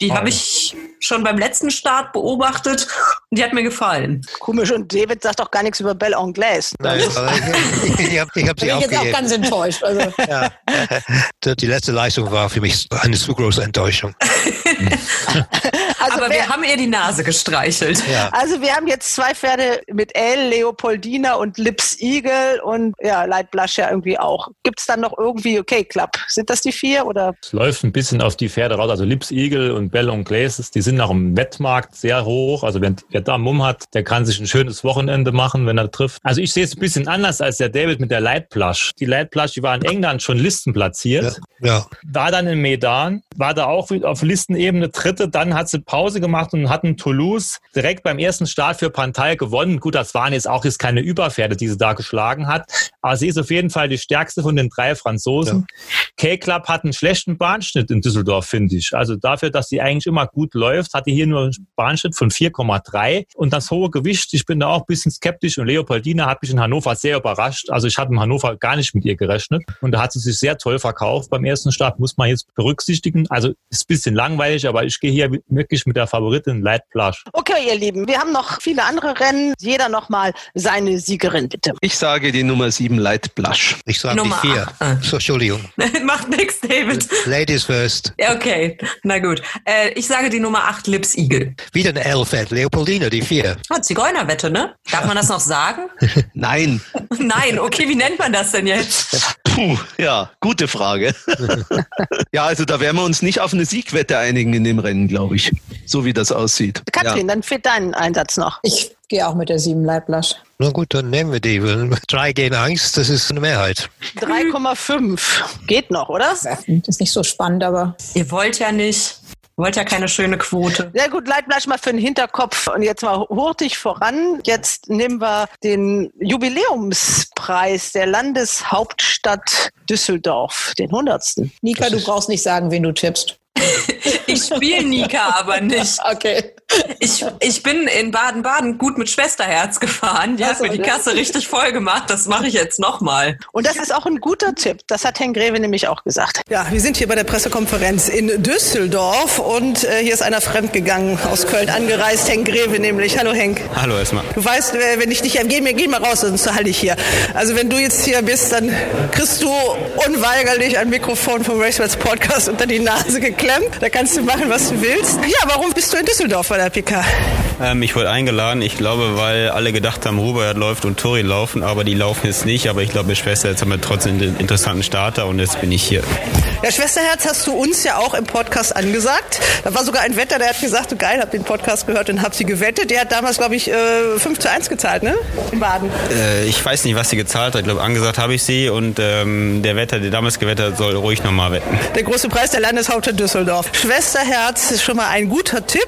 Die habe ich schon beim letzten Start beobachtet und die hat mir gefallen. Komisch, und David sagt auch gar nichts über Belle Anglaise. Nein, ich, ich, ich habe hab sie Bin ich jetzt auch aufgegeben. ganz enttäuscht. Also. Ja. Die letzte Leistung war für mich eine zu große Enttäuschung. Also aber wir haben ihr die Nase gestreichelt. Ja. Also wir haben jetzt zwei Pferde mit L, Leopoldina und Lips Eagle und ja, Light Blush ja irgendwie auch. Gibt es dann noch irgendwie, okay, Club, sind das die vier oder? Es läuft ein bisschen auf die Pferde raus. Also Lips Eagle und Bell und Glaces, die sind nach dem Wettmarkt sehr hoch. Also wenn, wer da Mumm hat, der kann sich ein schönes Wochenende machen, wenn er trifft. Also ich sehe es ein bisschen anders als der David mit der Light Plush. Die Light Plush, die war in England schon listenplatziert. Ja. War dann in Medan, war da auch auf Listenebene dritte, dann hat sie Pause gemacht und hat in Toulouse direkt beim ersten Start für Pantal gewonnen. Gut, das waren jetzt auch jetzt keine Überpferde, die sie da geschlagen hat, aber sie ist auf jeden Fall die stärkste von den drei Franzosen. K-Club hat einen schlechten Bahnschnitt in Düsseldorf, finde ich. Also dafür, dass sie eigentlich immer gut läuft, hat die hier nur einen Bahnschnitt von 4,3 und das hohe Gewicht, ich bin da auch ein bisschen skeptisch und Leopoldina hat mich in Hannover sehr überrascht. Also ich hatte in Hannover gar nicht mit ihr gerechnet und da hat sie sich sehr toll verkauft beim ersten Start, muss man jetzt berücksichtigen. Also ist ein bisschen langweilig, aber ich gehe hier wirklich mit der Favoritin Light Plush. Okay, ihr Lieben, wir haben noch viele andere Rennen. Jeder nochmal seine Siegerin, bitte. Ich sage die Nummer 7 Light Blush. Ich sage die Nummer vier. acht. So, Entschuldigung. Macht nix, David. Ladies first. Okay. Na gut. Äh, ich sage die Nummer 8, Lips Eagle. Wieder eine L-Fett. Leopoldina, die vier. Ah, Zigeunerwette, ne? Darf man das noch sagen? Nein. Nein, okay, wie nennt man das denn jetzt? Puh, ja, gute Frage. ja, also da werden wir uns nicht auf eine Siegwette einigen in dem Rennen, glaube ich. So wie das aussieht. Katrin, ja. dann fehlt dein Einsatz noch. Ich gehe auch mit der 7 Leiblasch. Na gut, dann nehmen wir die. Drei gegen eins, das ist eine Mehrheit. 3,5. Geht noch, oder? Das ist nicht so spannend, aber. Ihr wollt ja nicht. Wollt ja keine schöne Quote. Sehr gut, Leitblasch mal für den Hinterkopf und jetzt mal hurtig voran. Jetzt nehmen wir den Jubiläumspreis der Landeshauptstadt Düsseldorf, den 100. Nika, du brauchst nicht sagen, wen du tippst. Ich spiele Nika aber nicht. Okay. Ich, ich bin in Baden-Baden gut mit Schwesterherz gefahren. Die hat mir die Kasse richtig voll gemacht. Das mache ich jetzt nochmal. Und das ist auch ein guter Tipp. Das hat Herrn Greve nämlich auch gesagt. Ja, wir sind hier bei der Pressekonferenz in Düsseldorf und äh, hier ist einer fremdgegangen, aus Köln angereist, Henk Greve nämlich. Hallo Henk. Hallo erstmal. Du weißt, äh, wenn ich dich, geh, geh mal raus, sonst halte ich hier. Also wenn du jetzt hier bist, dann kriegst du unweigerlich ein Mikrofon vom Racebats Podcast unter die Nase geklemmt. Da kannst du machen, was du willst. Ja, warum bist du in Düsseldorf bei der PK? Ähm, ich wurde eingeladen, ich glaube, weil alle gedacht haben, Robert läuft und Tori laufen, aber die laufen jetzt nicht. Aber ich glaube, Schwester, jetzt haben wir trotzdem den interessanten Starter und jetzt bin ich hier. Ja, Schwesterherz hast du uns ja auch im Podcast angesagt. Da war sogar ein Wetter, der hat gesagt, du geil, hab den Podcast gehört und hab sie gewettet. Der hat damals, glaube ich, 5 äh, zu 1 gezahlt, ne? In Baden. Äh, ich weiß nicht, was sie gezahlt hat. Ich glaube, angesagt habe ich sie und ähm, der Wetter, der damals gewettet hat, soll ruhig nochmal wetten. Der große Preis der Landeshauptstadt Düsseldorf. Schwesterherz ist schon mal ein guter Tipp.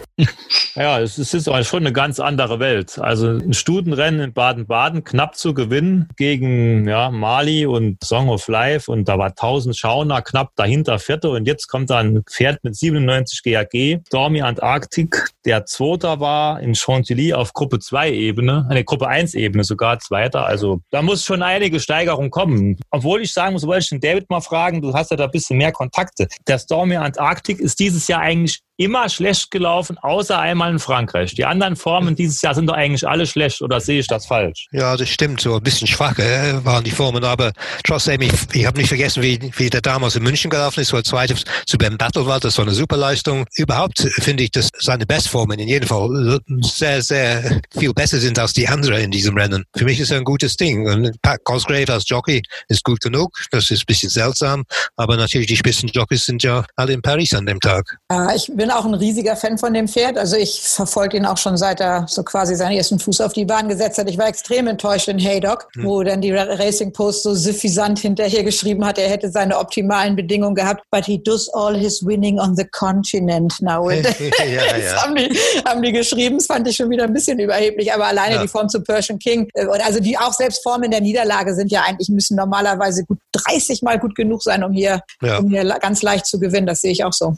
Ja, es ist schon eine ganz andere Welt. Also ein Stutenrennen in Baden-Baden knapp zu gewinnen gegen ja, Mali und Song of Life und da war 1000 Schauner knapp dahinter Vierte und jetzt kommt da ein Pferd mit 97 GAG, Stormy Antarctic, der Zweiter war in Chantilly auf Gruppe 2 Ebene, eine Gruppe 1 Ebene sogar Zweiter. Also da muss schon einige Steigerung kommen. Obwohl ich sagen muss, wollte ich den David mal fragen, du hast ja da ein bisschen mehr Kontakte. Der Stormy Antarctic ist dieses Jahr eigentlich immer schlecht gelaufen, außer einmal in Frankreich. Die anderen Formen dieses Jahr sind doch eigentlich alle schlecht oder sehe ich das falsch? Ja, das stimmt. So ein bisschen schwach äh, waren die Formen, aber trotzdem, ich, ich habe nicht vergessen, wie, wie der damals in München gelaufen ist, wo er zweite zu Ben Battle war. Das war eine super Leistung. Überhaupt finde ich, dass seine Bestformen in jedem Fall sehr, sehr viel besser sind als die anderen in diesem Rennen. Für mich ist er ein gutes Ding. Und Pat Cosgrave als Jockey ist gut genug. Das ist ein bisschen seltsam, aber natürlich die Spitzenjockeys sind ja alle in Paris an dem Tag. Ja, ich bin auch ein riesiger Fan von dem Pferd. Also ich verfolge ihn auch schon seit er so quasi seinen ersten Fuß auf die Bahn gesetzt hat. Ich war extrem enttäuscht in Haydock, hm. wo dann die Racing Post so suffisant hinterher geschrieben hat, er hätte seine optimalen Bedingungen gehabt. But he does all his winning on the continent now. ja, ja. Das haben die, haben die geschrieben. Das fand ich schon wieder ein bisschen überheblich. Aber alleine ja. die Form zu Persian King, äh, also die auch selbst Formen der Niederlage sind ja eigentlich, müssen normalerweise gut 30 Mal gut genug sein, um hier, um hier ganz leicht zu gewinnen. Das sehe ich auch so.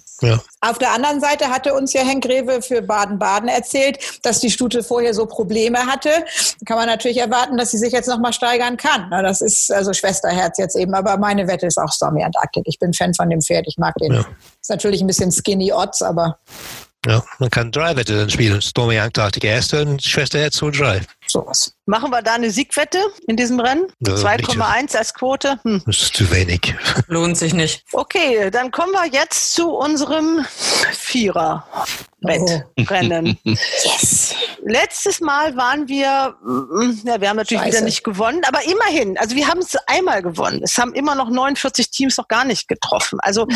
Auf der anderen Seite hatte uns ja Henk Rewe für Baden-Baden erzählt, dass die Stute vorher so Probleme hatte. Da kann man natürlich erwarten, dass sie sich jetzt nochmal steigern kann. das ist also Schwesterherz jetzt eben. Aber meine Wette ist auch Stormy Antarctic. Ich bin Fan von dem Pferd. Ich mag den. Ja. Ist natürlich ein bisschen skinny odds, aber ja, man kann drei Wetten dann spielen. Stormy Antarctic erste und Schwesterherz 2 drei. Sowas. Machen wir da eine Siegwette in diesem Rennen? Ja, 2,1 als Quote? Hm. Das ist zu wenig. Lohnt sich nicht. Okay, dann kommen wir jetzt zu unserem Vierer. Wettrennen. Oh. yes. Letztes Mal waren wir, mm, ja, wir haben natürlich Scheiße. wieder nicht gewonnen, aber immerhin, also wir haben es einmal gewonnen. Es haben immer noch 49 Teams noch gar nicht getroffen. Also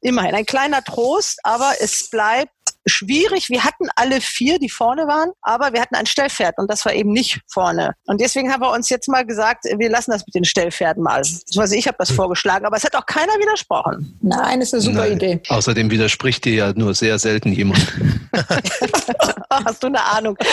immerhin ein kleiner Trost, aber es bleibt schwierig. Wir hatten alle vier, die vorne waren, aber wir hatten ein Stellpferd und das war eben nicht vorne. Und deswegen haben wir uns jetzt mal gesagt, wir lassen das mit den Stellpferden mal. Also ich habe das hm. vorgeschlagen, aber es hat auch keiner widersprochen. Nein, ist eine super Nein. Idee. Außerdem widerspricht dir ja nur sehr selten jemand. Hast du eine Ahnung?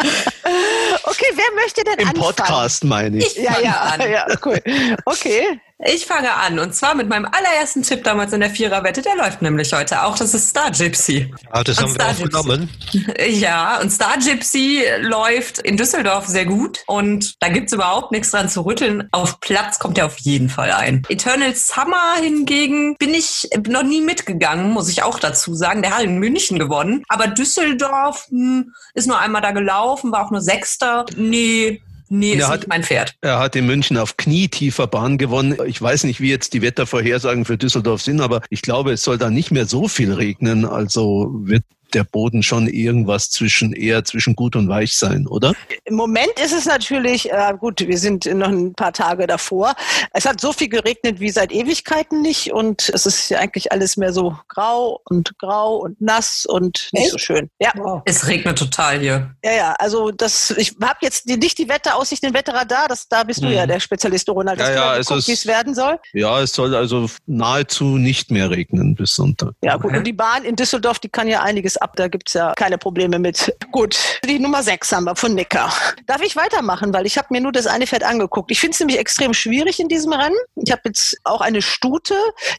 Okay, wer möchte denn Im anfangen? Im Podcast meine ich. ich ja, ja, ja, cool. Okay. Ich fange an und zwar mit meinem allerersten Tipp damals in der Viererwette. Der läuft nämlich heute auch. Das ist Star Gypsy. Ja, das und haben Star wir aufgenommen. Ja, und Star Gypsy läuft in Düsseldorf sehr gut und da gibt's überhaupt nichts dran zu rütteln. Auf Platz kommt er auf jeden Fall ein. Eternal Summer hingegen bin ich noch nie mitgegangen, muss ich auch dazu sagen. Der hat in München gewonnen, aber Düsseldorf hm, ist nur einmal da gelaufen, war auch nur Sechster. Nee, Nee, ist hat, nicht mein Pferd. Er hat in München auf knietiefer Bahn gewonnen. Ich weiß nicht, wie jetzt die Wettervorhersagen für Düsseldorf sind, aber ich glaube, es soll da nicht mehr so viel regnen. Also wird der Boden schon irgendwas zwischen eher zwischen gut und weich sein, oder? Im Moment ist es natürlich, äh, gut, wir sind noch ein paar Tage davor. Es hat so viel geregnet wie seit Ewigkeiten nicht und es ist ja eigentlich alles mehr so grau und grau und nass und nicht Echt? so schön. Ja. Wow. Es regnet total hier. Ja, ja, also das, ich habe jetzt nicht die Wetteraussicht, den Wetterradar, das, da bist mhm. du ja mhm. der Spezialist, Ronald, dass ja, ja, du wie es werden soll. Ja, es soll also nahezu nicht mehr regnen bis Sonntag. Ja, gut, und die Bahn in Düsseldorf, die kann ja einiges ab. Da gibt's ja keine Probleme mit. Gut, die Nummer 6 haben wir von Nicker. Darf ich weitermachen, weil ich habe mir nur das eine Pferd angeguckt. Ich finde es nämlich extrem schwierig in diesem Rennen. Ich habe jetzt auch eine Stute,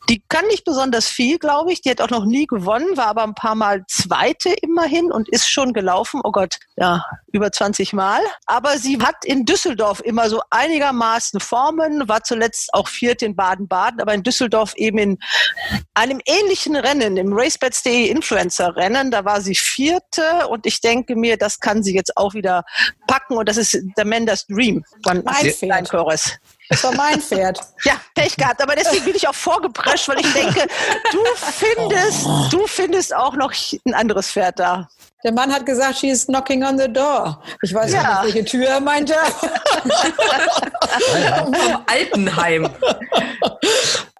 die kann nicht besonders viel, glaube ich. Die hat auch noch nie gewonnen, war aber ein paar Mal Zweite immerhin und ist schon gelaufen. Oh Gott, ja, über 20 Mal. Aber sie hat in Düsseldorf immer so einigermaßen Formen, war zuletzt auch Vierte in Baden-Baden, aber in Düsseldorf eben in einem ähnlichen Rennen, im RaceBets.de Influencer-Rennen, da war sie Vierte und ich denke mir, das kann sie jetzt auch wieder packen und das ist der Mendes Dream von Mein Pferd. Chorus. Das war mein Pferd. Ja, Pech gehabt. Aber deswegen bin ich auch vorgeprescht, weil ich denke, du findest, du findest auch noch ein anderes Pferd da. Der Mann hat gesagt, she is knocking on the door. Ich weiß Ja. nicht, welche Tür er meinte. Vom Altenheim.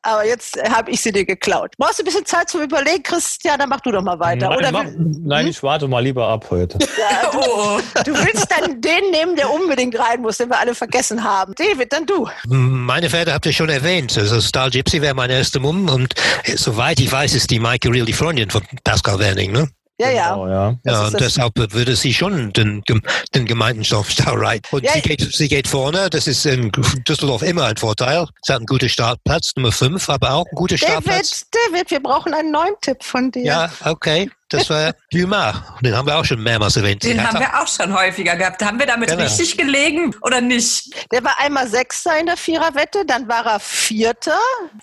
Aber jetzt habe ich sie dir geklaut. Brauchst du ein bisschen Zeit zum Überlegen, Christian? Dann mach du doch mal weiter. Nein, Oder mach, nein ich warte mal lieber ab heute. ja, du, du willst dann den nehmen, der unbedingt rein muss, den wir alle vergessen haben. David, dann du. Meine Pferde habt ihr schon erwähnt. Also Star Gypsy wäre mein erster Mumm und äh, soweit ich weiß, ist die Maike Real die Freundin von Pascal Werning, ne? Ja, ja. Genau, ja. Ja, und deshalb würde sie schon den, den Star reiten. Und Ja, sie, geht, sie geht vorne, das ist in Düsseldorf immer ein Vorteil. Sie hat einen guten Startplatz, Nummer 5, aber auch einen guten Startplatz. David, David, wir brauchen einen neuen Tipp von dir. Ja, okay. Das war Dumas. Den haben wir auch schon mehrmals erwähnt. Den haben wir auch schon häufiger gehabt. Haben wir damit Genau. richtig gelegen oder nicht? Der war einmal Sechster in der Viererwette, dann war er Vierter.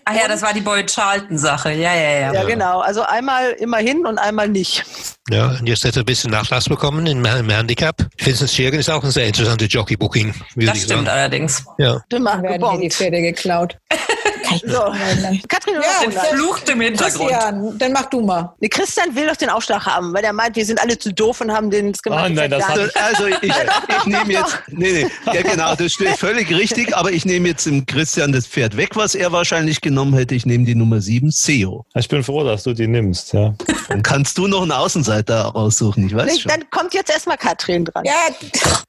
Ach ja, das war die Boyd Charlton-Sache. Ja, ja, ja. Ja, genau. Also einmal immerhin und einmal nicht. Ja, und jetzt hat er ein bisschen Nachlass bekommen im, im Handicap. Vincent Schirgen ist auch ein sehr interessantes Jockey-Booking, Das ich stimmt sagen. allerdings. Ja. Dümmer Werden hier die. Pferde geklaut. So. Katrin, du Ja, hast Den. Flucht im Hintergrund. Christian, dann mach du mal. Nee, Christian will doch den Aufschlag haben, weil er meint, wir sind alle zu doof und haben den gemacht. Ah, nein, das Also, hat- also ich, ich nehme jetzt, nee, nee, ja genau, das steht völlig richtig, aber ich nehme jetzt dem Christian das Pferd weg, was er wahrscheinlich genommen hätte. Ich nehme die Nummer 7, Seo. Ich bin froh, dass du die nimmst. Ja. Dann kannst du noch einen Außenseiter raussuchen, ich weiß Nee, schon. dann kommt jetzt erstmal Katrin dran. Ja,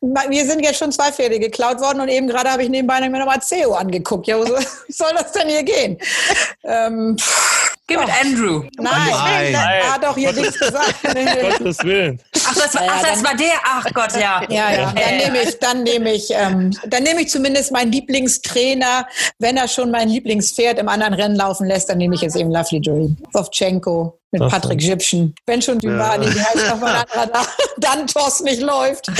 mir sind jetzt schon zwei Pferde geklaut worden und eben gerade habe ich nebenbei mir nochmal CEO angeguckt. Ja, wo soll das denn hier gehen? Ähm, Geh mit Andrew. nein, Nein. er hat doch hier nichts gesagt. Gottes Willen. Ach, das war, ach, das war der. Ach Gott, ja. Ja, ja. Dann nehme ich, dann nehme ich, ähm, dann nehme ich zumindest meinen Lieblingstrainer. Wenn er schon mein Lieblingspferd im anderen Rennen laufen lässt, dann nehme ich jetzt eben Lovely Dream. Wovchenko mit so. Patrick Gypschen. Wenn schon Dymani, wie heißt noch mal anderer da, dann Toss nicht läuft.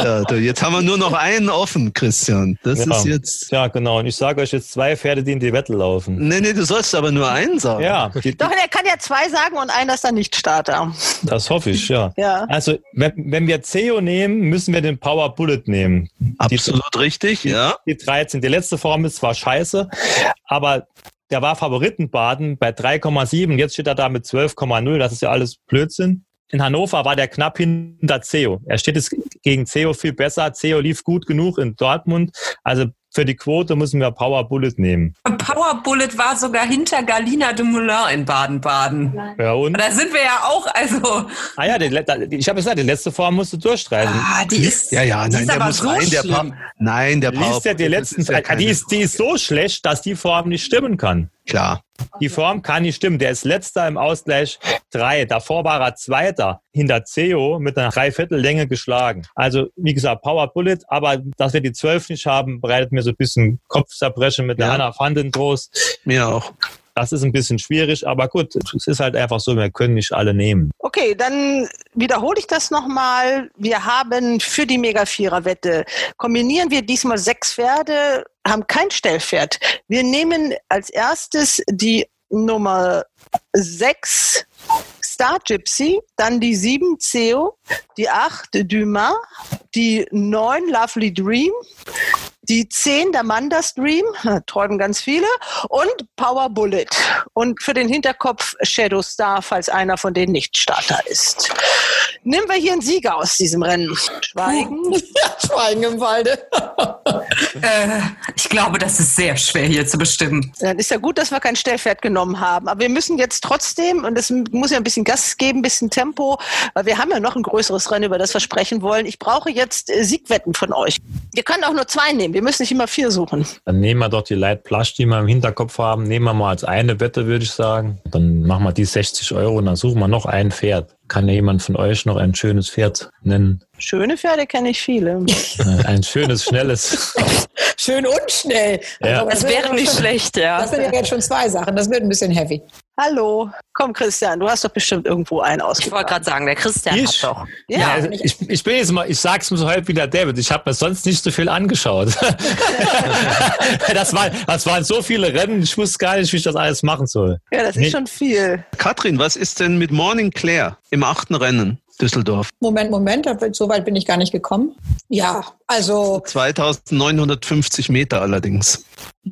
Ja, du, jetzt haben wir nur noch einen offen, Christian. Das Ja. ist jetzt. Ja, genau. Und ich sage euch jetzt zwei Pferde, die in die Wette laufen. Nee, nee, du sollst aber nur einen sagen. Ja, die, Doch, er kann ja zwei sagen und einer ist dann nicht Starter. das hoffe ich, ja. Ja. Also, wenn, wenn wir CEO nehmen, müssen wir den Power Bullet nehmen. Absolut richtig, ja. Die 13. Die letzte Form ist zwar scheiße, aber der war Favoritenbaden bei 3,7. Jetzt steht er da mit 12,0. Das ist ja alles Blödsinn. In Hannover war der knapp hinter CEO. Er steht jetzt gegen CEO viel besser. CEO lief gut genug in Dortmund. Also für die Quote müssen wir Power Bullet nehmen. Power Bullet war sogar hinter Galina de Moulin in Baden-Baden. Ja, und? Da sind wir ja auch, also. Ah ja, die, ich habe gesagt, die letzte Form musst du durchstreiten. Ah, die ist. Ja, ja, nein, ist der aber muss so rein. Der nein, der liest ja die letzten, ist ja die, ist, die ist so schlecht, dass die Form nicht stimmen kann. Klar. Die Form kann nicht stimmen. Der ist letzter im Ausgleich drei. Davor war er Zweiter hinter CEO mit einer Dreiviertellänge geschlagen. Also, wie gesagt, Power Bullet, aber dass wir die zwölf nicht haben, bereitet mir so ein bisschen Kopfzerbrechen mit der Ja. Anna Vandentrost. Mir auch. Das ist ein bisschen schwierig, aber gut, es ist halt einfach so, wir können nicht alle nehmen. Okay, dann wiederhole ich das nochmal. Wir haben für die Mega-Vierer-Wette, kombinieren wir diesmal sechs Pferde, haben kein Stellpferd. Wir nehmen als erstes die Nummer sechs Star Gypsy, dann die sieben Ceo, die acht Dumas, die neun Lovely Dream, die 10 der Mandas Dream, träumen ganz viele, und Power Bullet. Und für den Hinterkopf Shadow Star, falls einer von denen nicht Starter ist. Nehmen wir hier einen Sieger aus diesem Rennen. Schweigen. Ja, Schweigen im Walde. Äh, ich glaube, das ist sehr schwer hier zu bestimmen. Dann ist ja gut, dass wir kein Stellpferd genommen haben. Aber wir müssen jetzt trotzdem, und es muss ja ein bisschen Gas geben, ein bisschen Tempo, weil wir haben ja noch ein größeres Rennen, über das wir sprechen wollen. Ich brauche jetzt äh, Siegwetten von euch. Wir können auch nur zwei nehmen. Wir müssen nicht immer vier suchen. Dann nehmen wir doch die Light Plush, die wir im Hinterkopf haben. Nehmen wir mal als eine Wette, würde ich sagen. Dann machen wir die 60 Euro und dann suchen wir noch ein Pferd. Kann ja jemand von euch noch ein schönes Pferd nennen? Schöne Pferde kenne ich viele. Äh, Ein schönes, schnelles. Schön und schnell. Ja. Also, Das wird wäre nicht schon- schlecht, ja. Das sind ja jetzt schon zwei Sachen. Das wird ein bisschen heavy. Hallo. Komm, Christian, du hast doch bestimmt irgendwo einen Ich ausgesucht. wollte gerade sagen, der Christian Ich? hat doch. Ja, Ja, also ich, ich bin jetzt mal, ich sag's mir so halb wie der David. Ich habe mir sonst nicht so viel angeschaut. das, war, das waren so viele Rennen, ich wusste gar nicht, wie ich das alles machen soll. ja das ist Nee. schon viel. Katrin, was ist denn mit Morning Claire im achten Rennen Düsseldorf? Moment, Moment, so weit bin ich gar nicht gekommen. Ja, also, 2950 Meter allerdings.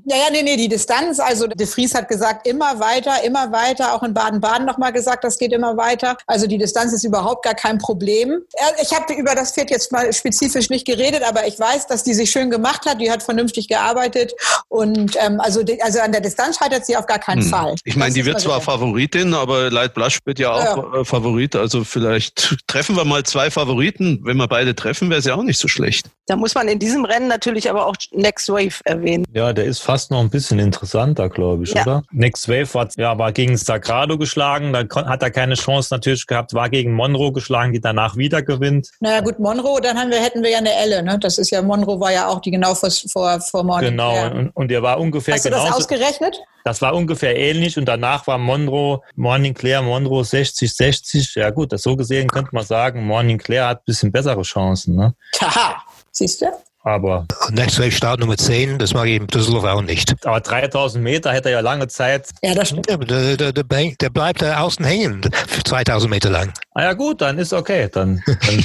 Naja, nee, nee, die Distanz, also de Vries hat gesagt, immer weiter, immer weiter, auch in Baden-Baden nochmal gesagt, das geht immer weiter. Also die Distanz ist überhaupt gar kein Problem. Ich habe über das Pferd jetzt mal spezifisch nicht geredet, aber ich weiß, dass die sich schön gemacht hat, die hat vernünftig gearbeitet und ähm, also, die, also an der Distanz scheitert sie auf gar keinen Hm. Fall. Ich meine, die wird zwar sicher. Favoritin, aber Light Blush wird ja auch äh, Favorit. Also vielleicht treffen wir mal zwei Favoriten. Wenn wir beide treffen, wäre es ja auch nicht so schlecht. Da muss man in diesem Rennen natürlich aber auch Next Wave erwähnen. Ja, der ist fast noch ein bisschen interessanter, glaube ich, Ja. oder? Next Wave war, ja, war gegen Sagrado geschlagen, dann hat er keine Chance natürlich gehabt, war gegen Monroe geschlagen, die danach wieder gewinnt. Naja gut, Monroe, dann haben wir, hätten wir ja eine Elle, ne? Das ist ja, Monroe war ja auch die genau vor, vor, vor Morning. Genau, Claire. und, und der war ungefähr Hast du das genauso. ausgerechnet? Das war ungefähr ähnlich und danach war Monroe, Morning Claire, Monroe 60, 60. Ja gut, das so gesehen könnte man sagen, Morning Claire hat ein bisschen bessere Chancen, ne? Haha, siehst du? Aber, Next Wave Start Nummer 10, das mag ich in Düsseldorf auch nicht. aber 3000 Meter hätte er ja lange Zeit. Ja, das stimmt. Ja, der, der, der, bleibt da außen hängen, für 2000 Meter lang. Ah ja gut, dann ist okay. Dann, dann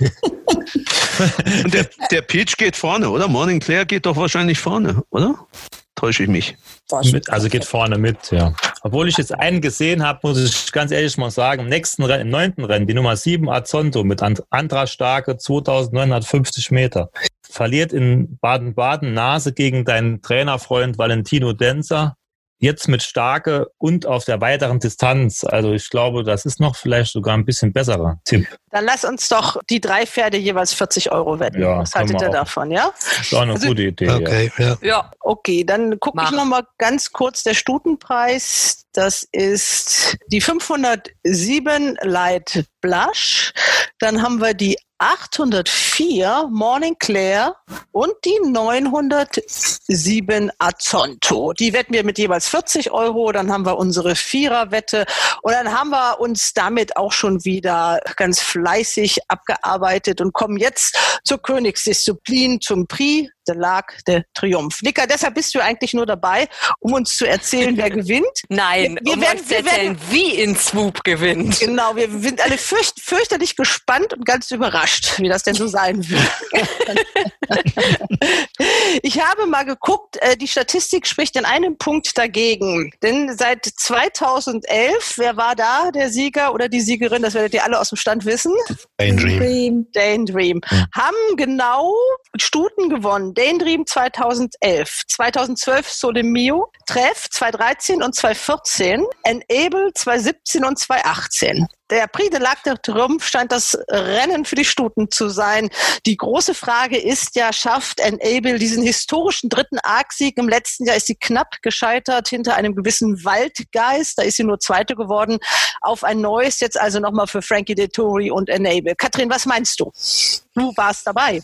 Und der, der Peach geht vorne, oder? Morning Claire geht doch wahrscheinlich vorne, oder? Täusche ich mich? Mit, also geht vorne mit, ja. Obwohl ich jetzt einen gesehen habe, muss ich ganz ehrlich mal sagen, im nächsten Rennen, im neunten Rennen, die Nummer 7 Azonto mit And- Andra Starke 2950 Meter. Verliert in Baden-Baden Nase gegen deinen Trainerfreund Valentino Denzer. Jetzt mit Starke und auf der weiteren Distanz. Also ich glaube, das ist noch vielleicht sogar ein bisschen besserer Tipp. Dann lass uns doch die drei Pferde jeweils 40 Euro wetten. Ja, Was haltet ihr auch. davon, ja? Ist auch eine Also- gute Idee. Okay, ja. Ja, Okay, dann gucke ich Mach. noch mal ganz kurz der Stutenpreis. Das ist die 507 Light Blush. Dann haben wir die 804 Morning Claire und die 907 Azonto. Die wetten wir mit jeweils 40 Euro. Dann haben wir unsere Viererwette und dann haben wir uns damit auch schon wieder ganz fleißig abgearbeitet und kommen jetzt zur Königsdisziplin, zum Prix de l'Arc de Triomphe. Nika, deshalb bist du eigentlich nur dabei, um uns zu erzählen, wer gewinnt. nein, Wir- wir um werden- zu erzählen, wie in Swoop gewinnt. Genau, wir sind alle fürcht, fürchterlich gespannt und ganz überrascht, wie das denn so sein wird. ich habe mal geguckt, äh, die Statistik spricht in einem Punkt dagegen. Denn seit 2011, wer war da, der Sieger oder die Siegerin, das werdet ihr alle aus dem Stand wissen, Daydream. Daydream, haben genau Stuten gewonnen. Daydream 2011, 2012 Solemio, Treff 2013 und 2014, Enable 2017 und 2018. Der Prix de l'Arc de Triomphe scheint das Rennen für die Stuten zu sein. Die große Frage ist ja, schafft Enable diesen historischen dritten Arc-Sieg? Im letzten Jahr ist sie knapp gescheitert hinter einem gewissen Waldgeist. Da ist sie nur Zweite geworden. Auf ein neues jetzt also nochmal für Frankie Dettori und Enable. Katrin, was meinst du? Du warst dabei.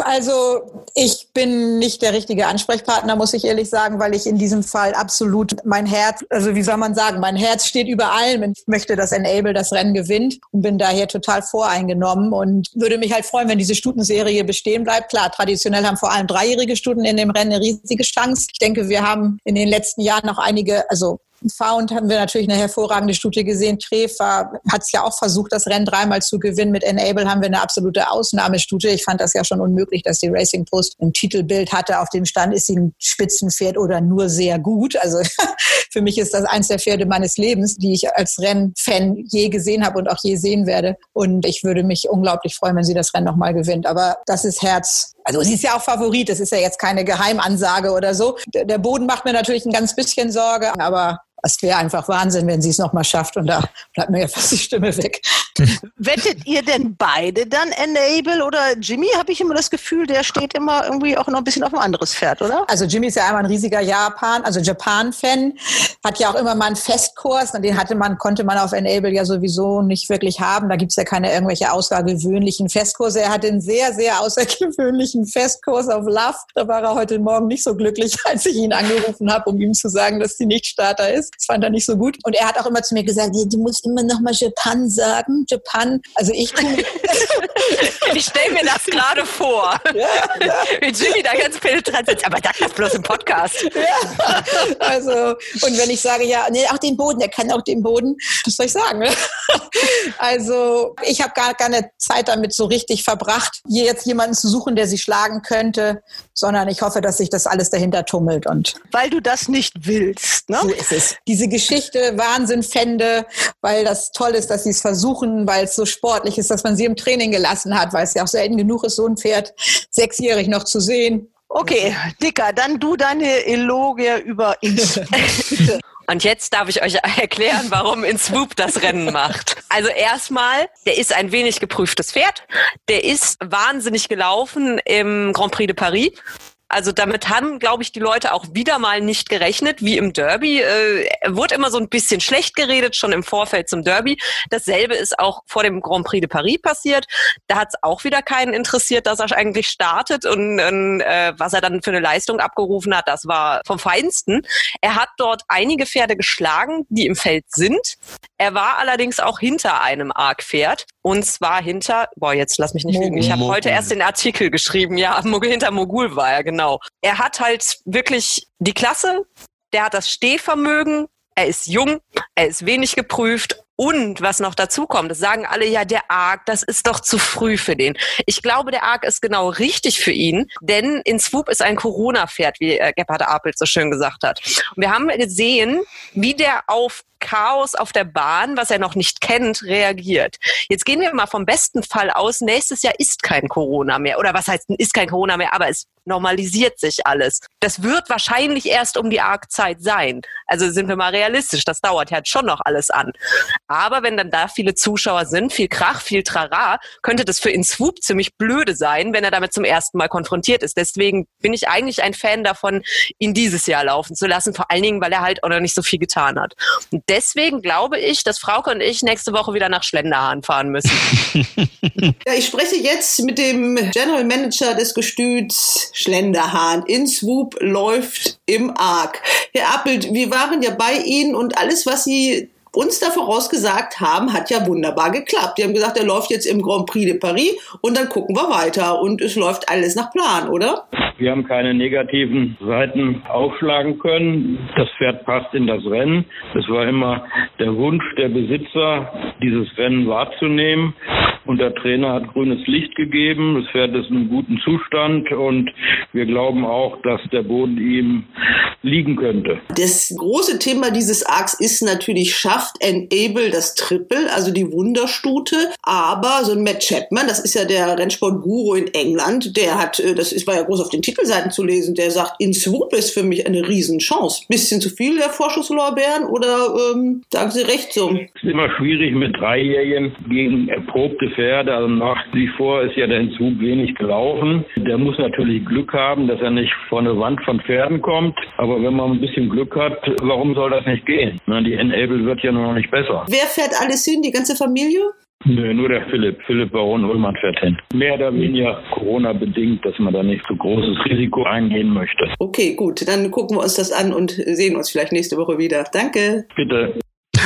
Also ich bin nicht der richtige Ansprechpartner, muss ich ehrlich sagen, weil ich in diesem Fall absolut mein Herz, also wie soll man sagen, mein Herz steht über allem. Ich möchte, dass Enable das Rennen gewinnt und bin daher total voreingenommen und würde mich halt freuen, wenn diese Stutenserie bestehen bleibt. Klar, traditionell haben vor allem dreijährige Stuten in dem Rennen eine riesige Chance. Ich denke, wir haben in den letzten Jahren noch einige, also Found haben wir natürlich eine hervorragende Studie gesehen. Trefa hat es ja auch versucht, das Rennen dreimal zu gewinnen. Mit Enable haben wir eine absolute Ausnahmestudie. Ich fand das ja schon unmöglich, dass die Racing Post ein Titelbild hatte. Auf dem Stand ist sie ein Spitzenpferd oder nur sehr gut. Also für mich ist das eins der Pferde meines Lebens, die ich als Rennfan je gesehen habe und auch je sehen werde. Und ich würde mich unglaublich freuen, wenn sie das Rennen nochmal gewinnt. Aber das ist Herz. Also sie ist ja auch Favorit. Das ist ja jetzt keine Geheimansage oder so. Der Boden macht mir natürlich ein ganz bisschen Sorge, aber Es wäre einfach Wahnsinn, wenn sie es nochmal schafft und da bleibt mir ja fast die Stimme weg. Wettet ihr denn beide dann Enable oder Jimmy? Habe ich immer das Gefühl, der steht immer irgendwie auch noch ein bisschen auf ein anderes Pferd, oder? Also Jimmy ist ja einmal ein riesiger Japan, also Japan-Fan, hat ja auch immer mal einen Festkurs und den hatte man, konnte man auf Enable ja sowieso nicht wirklich haben. Da gibt es ja keine irgendwelche außergewöhnlichen Festkurse. Er hatte einen sehr, sehr außergewöhnlichen Festkurs auf Love. Da war er heute Morgen nicht so glücklich, als ich ihn angerufen habe, um ihm zu sagen, dass die Nichtstarter ist. Das fand er nicht so gut. Und er hat auch immer zu mir gesagt, du musst immer noch mal Japan sagen. Japan. Also ich Ich stelle mir das gerade vor. Ja, ja. Wie Jimmy da ganz penetrant sitzt. Aber das ist bloß im Podcast. Ja. Also, und wenn ich sage, ja, nee, auch den Boden, er kann auch den Boden, was soll ich sagen? Also, ich habe gar keine Zeit damit so richtig verbracht, hier jetzt jemanden zu suchen, der sie schlagen könnte, sondern ich hoffe, dass sich das alles dahinter tummelt. Und Weil du das nicht willst, ne? So ist es. Diese Geschichte Wahnsinn fände, weil das toll ist, dass sie es versuchen, weil es so sportlich ist, dass man sie im Training gelassen hat, weil es ja auch selten genug ist, so ein Pferd sechsjährig noch zu sehen. Okay, Dicker, dann du deine Eloge über Ins. Und jetzt darf ich euch erklären, warum in Swoop das Rennen macht. Also erstmal, der ist ein wenig geprüftes Pferd. Der ist wahnsinnig gelaufen im Grand Prix de Paris. Also damit haben, glaube ich, die Leute auch wieder mal nicht gerechnet, wie im Derby. Äh, wurde immer so ein bisschen schlecht geredet, schon im Vorfeld zum Derby. Dasselbe ist auch vor dem Grand Prix de Paris passiert. Da hat es auch wieder keinen interessiert, dass er eigentlich startet und äh, was er dann für eine Leistung abgerufen hat, das war vom Feinsten. Er hat dort einige Pferde geschlagen, die im Feld sind. Er war allerdings auch hinter einem Arc-Pferd. Und zwar hinter, boah, jetzt lass mich nicht lügen, ich habe heute erst den Artikel geschrieben, ja, hinter Mogul war er, genau. Er hat halt wirklich die Klasse, der hat das Stehvermögen, er ist jung, er ist wenig geprüft und was noch dazu kommt, das sagen alle, ja, der Arc, das ist doch zu früh für den. Ich glaube, der Arc ist genau richtig für ihn, denn in Swoop ist ein Corona-Pferd, wie äh, Gebhard Apelt so schön gesagt hat. Und wir haben gesehen, wie der auf Chaos auf der Bahn, was er noch nicht kennt, reagiert. Jetzt gehen wir mal vom besten Fall aus, nächstes Jahr ist kein Corona mehr. Oder was heißt, ist kein Corona mehr, aber es normalisiert sich alles. Das wird wahrscheinlich erst um die Arc-Zeit sein. Also sind wir mal realistisch, das dauert halt schon noch alles an. Aber wenn dann da viele Zuschauer sind, viel Krach, viel Trara, könnte das für ihn Swoop ziemlich blöde sein, wenn er damit zum ersten Mal konfrontiert ist. Deswegen bin ich eigentlich ein Fan davon, ihn dieses Jahr laufen zu lassen, vor allen Dingen, weil er halt auch noch nicht so viel getan hat. Und deswegen glaube ich, dass Frauke und ich nächste Woche wieder nach Schlenderhahn fahren müssen. ja, ich spreche jetzt mit dem General Manager des Gestüts Schlenderhahn. In Swoop läuft im Arc. Herr Appelt, wir waren ja bei Ihnen und alles, was Sie uns da vorausgesagt haben, hat ja wunderbar geklappt. Die haben gesagt, er läuft jetzt im Grand Prix de Paris und dann gucken wir weiter und es läuft alles nach Plan, oder? Wir haben keine negativen Seiten aufschlagen können. Das Pferd passt in das Rennen. Es war immer der Wunsch der Besitzer, dieses Rennen wahrzunehmen. Und der Trainer hat grünes Licht gegeben. Das Pferd ist in einem guten Zustand und wir glauben auch, dass der Boden ihm liegen könnte. Das große Thema dieses Arcs ist natürlich, schafft Enable das Triple, also die Wunderstute. Aber so ein Matt Chapman, das ist ja der Rennsport-Guru in England, der hat, äh, das ist war ja groß auf den Titelseiten zu lesen, der sagt, in Swoop ist für mich eine Riesenchance. Bisschen zu viel der Vorschusslorbeeren oder ähm, sagen Sie recht so? Es ist immer schwierig mit Dreijährigen gegen erprobte Pferde. Also nach wie vor ist ja der Entzug wenig gelaufen. Der muss natürlich Glück haben, dass er nicht vor eine Wand von Pferden kommt. Aber wenn man ein bisschen Glück hat, warum soll das nicht gehen? Na, die Enable wird ja noch nicht besser. Wer fährt alles hin? Die ganze Familie? Nö, nur der Philipp. Philipp Baron Ullmann fährt hin. Mehr oder weniger Corona-bedingt, dass man da nicht so großes Risiko eingehen möchte. Okay, gut. Dann gucken wir uns das an und sehen uns vielleicht nächste Woche wieder. Danke. Bitte.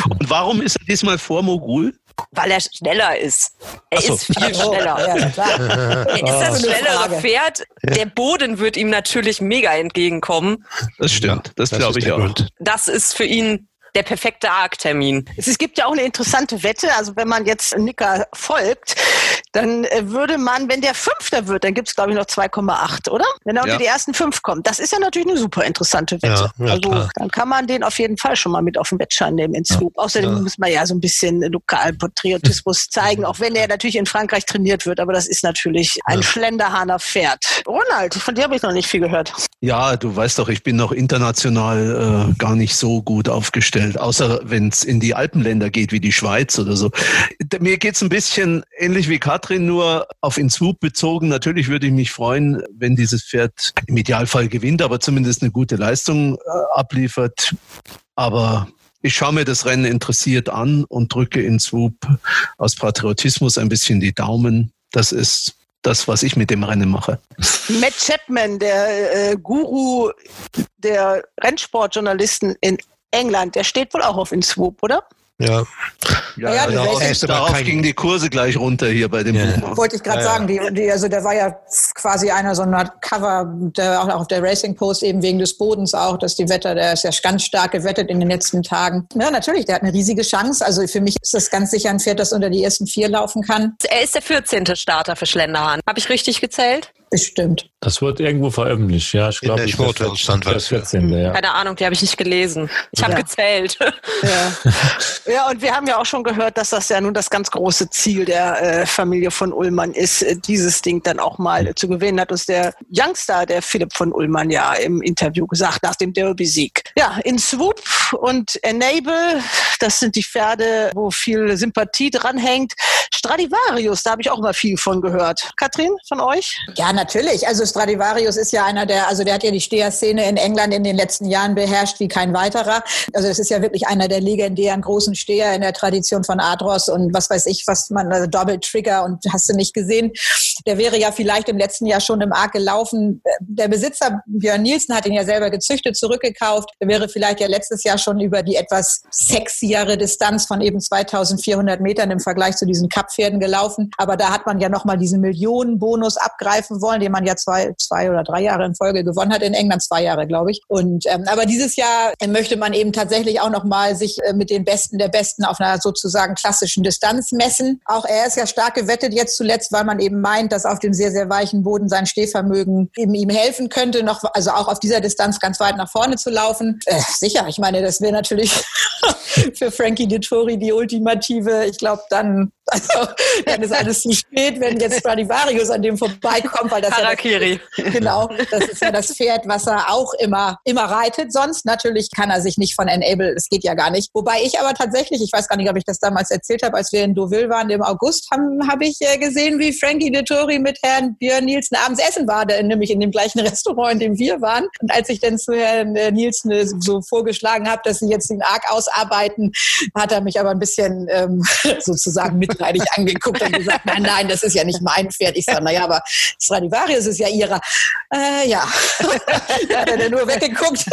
Und warum ist er diesmal vor Mogul? Weil er schneller ist. Er so. ist viel schneller. Ja, klar. Er ist das schnellere. Pferd. Der Boden wird ihm natürlich mega entgegenkommen. Das stimmt, das, glaube ich auch. Das ist für ihn der perfekte Arc-Termin. Es, gibt ja auch eine interessante Wette, also wenn man jetzt Nicker folgt, dann äh, würde man, wenn der Fünfter wird, dann gibt es glaube ich noch 2,8, oder? Wenn er unter Ja. die ersten fünf kommt. Das ist ja natürlich eine super interessante Wette. Ja, ja, also klar. dann kann man den auf jeden Fall schon mal mit auf den Wettschein nehmen in Zug. Außerdem muss man ja so ein bisschen Lokalpatriotismus zeigen, auch wenn er natürlich in Frankreich trainiert wird, aber das ist natürlich ein Schlenderhahner Pferd. Ronald, von dir habe ich noch nicht viel gehört. Ja, du weißt doch, ich bin noch international äh, gar nicht so gut aufgestellt. Welt, außer wenn es in die Alpenländer geht, wie die Schweiz oder so. Mir geht's ein bisschen ähnlich wie Katrin, nur auf Innsbruck bezogen. Natürlich würde ich mich freuen, wenn dieses Pferd im Idealfall gewinnt, aber zumindest eine gute Leistung äh, abliefert. Aber ich schaue mir das Rennen interessiert an und drücke in Swoop aus Patriotismus ein bisschen die Daumen. Das ist das, was ich mit dem Rennen mache. Matt Chapman, der äh, Guru der Rennsportjournalisten in England, der steht wohl auch auf Swoop, oder? Ja. Ja, ja, darauf, darauf gingen die Kurse gleich runter hier bei dem ja. Buch. Wollte ich gerade ja, sagen, die, die, also der war ja quasi einer so einer Cover, der auch auf der Racing Post eben wegen des Bodens auch, dass die Wetter, der ist ja ganz stark gewettet in den letzten Tagen. Ja, natürlich, der hat eine riesige Chance. Also für mich ist das ganz sicher ein Pferd, das unter die ersten vier laufen kann. Er ist der 14. Starter für Schlenderhahn. Habe ich richtig gezählt? Bestimmt. Das wird irgendwo veröffentlicht, ja. Ich glaube, ich der stand das 14. Ja. Keine Ahnung, die habe ich nicht gelesen. Ich habe ja. gezählt. Ja. ja, und wir haben ja auch schon gehört, dass das ja nun das ganz große Ziel der äh, Familie von Ullmann ist, äh, dieses Ding dann auch mal äh, zu gewinnen, hat uns der Youngster, der Philipp von Ullmann, ja im Interview gesagt, nach dem Derby-Sieg. Ja, in Swoop und Enable, das sind die Pferde, wo viel Sympathie dranhängt. Stradivarius, da habe ich auch mal viel von gehört. Katrin, von euch? Ja, natürlich. Also Stradivarius ist ja einer der, also der hat ja die Steher-Szene in England in den letzten Jahren beherrscht wie kein weiterer. Also es ist ja wirklich einer der legendären großen Steher in der Tradition von Adros und was weiß ich, was man, also Double Trigger und hast du nicht gesehen. Der wäre ja vielleicht im letzten Jahr schon im Arc gelaufen. Der Besitzer Björn Nielsen hat ihn ja selber gezüchtet, zurückgekauft. Der wäre vielleicht ja letztes Jahr schon über die etwas sexiere Distanz von eben 2400 Metern im Vergleich zu diesen Cup-Pferden gelaufen. Aber da hat man ja nochmal diesen Millionenbonus abgreifen wollen, den man ja zwei, zwei oder drei Jahre in Folge gewonnen hat. In England zwei Jahre, glaube ich. Und ähm, aber dieses Jahr möchte man eben tatsächlich auch nochmal sich äh, mit den Besten der Besten auf einer sozusagen klassischen Distanz messen. Auch er ist ja stark gewettet jetzt zuletzt, weil man eben meint, dass auf dem sehr, sehr weichen Boden sein Stehvermögen eben ihm helfen könnte, noch, also auch auf dieser Distanz ganz weit nach vorne zu laufen. Äh, sicher, ich meine, das wäre natürlich für Frankie Dettori die ultimative, ich glaube, dann also dann ist alles zu spät, wenn jetzt Stradivarius an dem vorbeikommt, weil das Harakiri. Ja das, genau, das ist ja das Pferd, was er auch immer immer reitet. Sonst natürlich kann er sich nicht von Enable, es geht ja gar nicht. Wobei ich aber tatsächlich, ich weiß gar nicht, ob ich das damals erzählt habe, als wir in Deauville waren im August, habe hab ich äh, gesehen, wie Frankie Dettori mit Herrn Björn Nielsen abends essen war, der, nämlich in dem gleichen Restaurant, in dem wir waren. Und als ich dann zu Herrn äh, Nielsen äh, so vorgeschlagen habe, dass sie jetzt den Arc ausarbeiten, hat er mich aber ein bisschen ähm, sozusagen mit mitleidig angeguckt und gesagt, nein, nein, das ist ja nicht mein Pferd. Ich sage, naja, aber Stradivarius ist ja ihrer. Äh, ja, da hat er dann nur weggeguckt.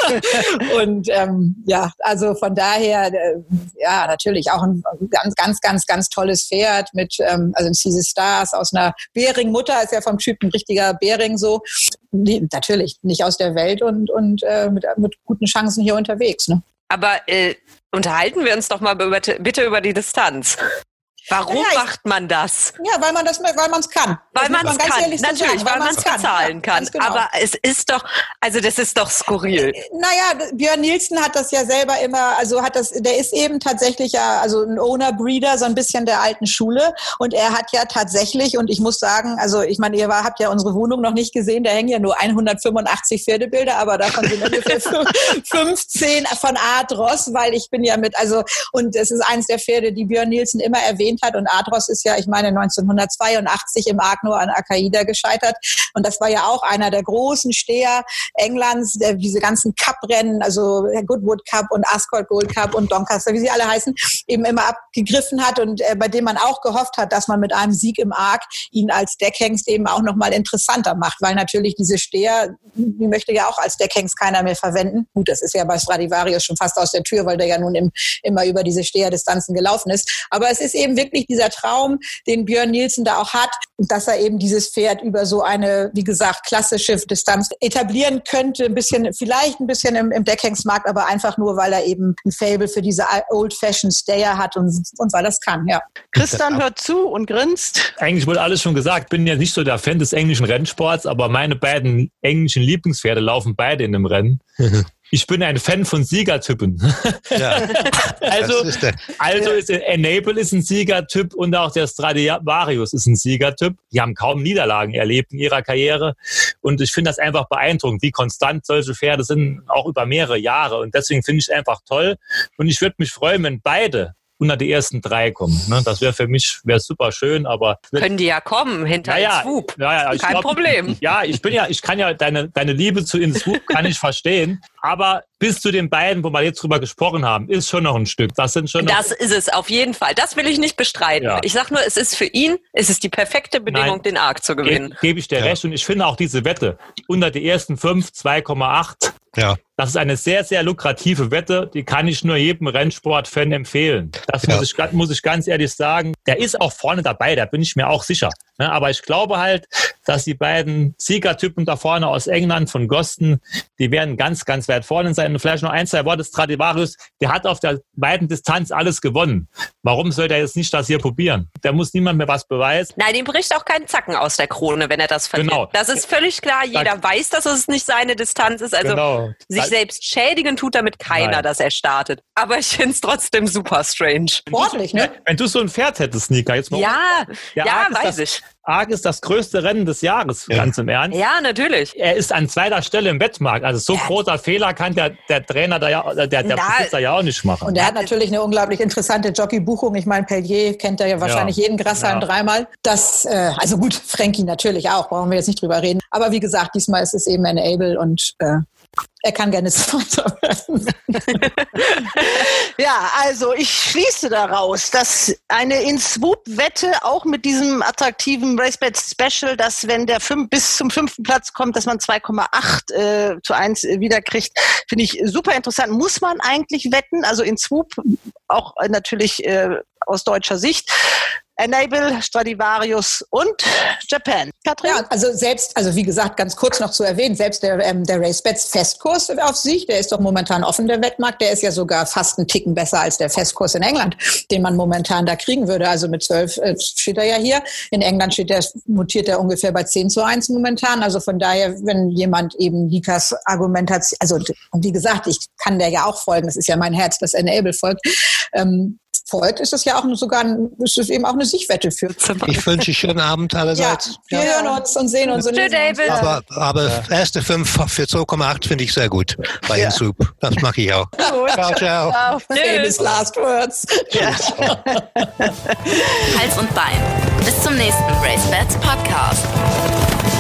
Und ähm, ja, also von daher, äh, ja, natürlich auch ein ganz, ganz, ganz, ganz tolles Pferd mit, ähm, also ein Caesar Stars aus einer Bering-Mutter, ist ja vom Typ ein richtiger Bering so. Nee, natürlich nicht aus der Welt und, und äh, mit, mit guten Chancen hier unterwegs. Ne? Aber äh, unterhalten wir uns doch mal über, bitte über die Distanz. Warum ja, macht man das? Ja, weil man das, weil man es kann. Weil man es kann, natürlich, sagen, weil, weil man es bezahlen kann. Ja, genau. Aber es ist doch, also das ist doch skurril. Äh, naja, Björn Nielsen hat das ja selber immer, also hat das, der ist eben tatsächlich ja, also ein Owner-Breeder, so ein bisschen der alten Schule. Und er hat ja tatsächlich, und ich muss sagen, also ich meine, ihr war, habt ja unsere Wohnung noch nicht gesehen, da hängen ja nur 185 Pferdebilder, aber davon sind ungefähr 15 von Adros, weil ich bin ja mit, also, und es ist eins der Pferde, die Björn Nielsen immer erwähnt hat. Und Adros ist ja, ich meine, 1982 im Agno an Akaida gescheitert. Und das war ja auch einer der großen Steher Englands, der diese ganzen Cup-Rennen, also Goodwood Cup und Ascot Gold Cup und Doncaster, wie sie alle heißen, eben immer abgegriffen hat und äh, bei dem man auch gehofft hat, dass man mit einem Sieg im Arc ihn als Deckhengst eben auch nochmal interessanter macht, weil natürlich diese Steher, die möchte ja auch als Deckhengst keiner mehr verwenden. Gut, das ist ja bei Stradivarius schon fast aus der Tür, weil der ja nun im, immer über diese Steherdistanzen gelaufen ist. Aber es ist eben wirklich dieser Traum, den Björn Nielsen da auch hat, dass er eben dieses Pferd über so eine, wie gesagt, klassische Distanz etablieren könnte, ein bisschen, vielleicht ein bisschen im, im Deckhengstmarkt, aber einfach nur, weil er eben ein Fable für diese Old-Fashioned Stayer hat und, und weil das kann, ja. Christian hört zu und grinst. Eigentlich wurde alles schon gesagt. Bin ja nicht so der Fan des englischen Rennsports, aber meine beiden englischen Lieblingspferde laufen beide in dem Rennen. Ich bin ein Fan von Siegertypen. Ja. also, Das ist also ist Enable ist ein Siegertyp und auch der Stradivarius ist ein Siegertyp. Die haben kaum Niederlagen erlebt in ihrer Karriere. Und ich finde das einfach beeindruckend, wie konstant solche Pferde sind, auch über mehrere Jahre. Und deswegen finde ich es einfach toll. Und ich würde mich freuen, wenn beide unter die ersten drei kommen. Ne? Das wäre für mich wäre super schön, aber Können die ja kommen hinter Naja, Swoop. ja, ja, ich Kein glaub, Problem. Ja, ich bin ja, ich kann ja deine, deine Liebe zu Inswoop kann ich verstehen. Aber bis zu den beiden, wo wir jetzt drüber gesprochen haben, ist schon noch ein Stück. Das sind schon noch, Das ist es auf jeden Fall. Das will ich nicht bestreiten. Ja. Ich sag nur, es ist für ihn, es ist die perfekte Bedingung, Nein. den Arc zu gewinnen. Ge gebe ich dir recht. Und ich finde auch diese Wette unter die ersten fünf 2,8. Ja. Das ist eine sehr, sehr lukrative Wette. Die kann ich nur jedem Rennsport-Fan empfehlen. Das Ja. muss, ich, muss ich ganz ehrlich sagen. Der ist auch vorne dabei, da bin ich mir auch sicher. Ne, Aber ich glaube halt, dass die beiden Siegertypen da vorne aus England von Gosten, die werden ganz, ganz weit vorne sein. Und vielleicht noch ein, zwei Worte. Stradivarius, der hat auf der weiten Distanz alles gewonnen. Warum soll der jetzt nicht das hier probieren? Der muss niemand mehr was beweisen. Nein, ihm bricht auch kein Zacken aus der Krone, wenn er das verliert. Genau. Das ist völlig klar. Jeder weiß, dass es nicht seine Distanz ist. Also Genau. sich Da- selbst schädigen tut damit keiner, Nein. dass er startet. Aber ich finde es trotzdem super strange. Sportlich, ne? Wenn du so ein Pferd hättest, Sneaker, jetzt mal Ja, ja, weiß das, ich. Arc ist das größte Rennen des Jahres, ganz im Ernst. Ja, natürlich. Er ist an zweiter Stelle im Wettmarkt. Also so großer Fehler kann der, der Trainer da ja, der, der Na, Besitzer ja auch nicht machen. Und er hat natürlich eine unglaublich interessante Jockey-Buchung. Ich meine, Pellier kennt er ja wahrscheinlich Ja. jeden Grashalm Ja. dreimal. Das, äh, also gut, Frankie natürlich auch, brauchen wir jetzt nicht drüber reden. Aber wie gesagt, diesmal ist es eben Enable und äh, er kann gerne Zweiter werden. Ja, also ich schließe daraus, dass eine In-Swoop-Wette auch mit diesem attraktiven RaceBet Special, dass wenn der fünf, bis zum fünften Platz kommt, dass man 2,8 äh, zu 1 äh, wiederkriegt, finde ich super interessant. Muss man eigentlich wetten? Also in Swoop auch äh, natürlich aus deutscher Sicht. Enable, Stradivarius und Japan. Katrin? Ja, also selbst, also wie gesagt, ganz kurz noch zu erwähnen, selbst der, ähm, der RaceBets Festkurs auf sich, der ist doch momentan offen, der Wettmarkt, der ist ja sogar fast einen Ticken besser als der Festkurs in England, den man momentan da kriegen würde. Also mit 12 äh, steht er ja hier. In England steht der, mutiert er ungefähr bei 10 zu 1 momentan. Also von daher, wenn jemand eben Likas Argumentation, also und wie gesagt, ich kann der ja auch folgen, das ist ja mein Herz, das Enable folgt. Ähm, folgt, ist das ja auch sogar ist es eben auch eine Sichtwette für. Ich wünsche schönen Abend Ja, allerseits. wir hören uns und sehen uns. uns. David. Aber, aber erste fünf für 2,8 finde ich sehr gut bei ja. Soup. Das mache ich auch. Ciao, ciao. Famous last words. Hals und Bein. Bis zum nächsten Race Bats Podcast.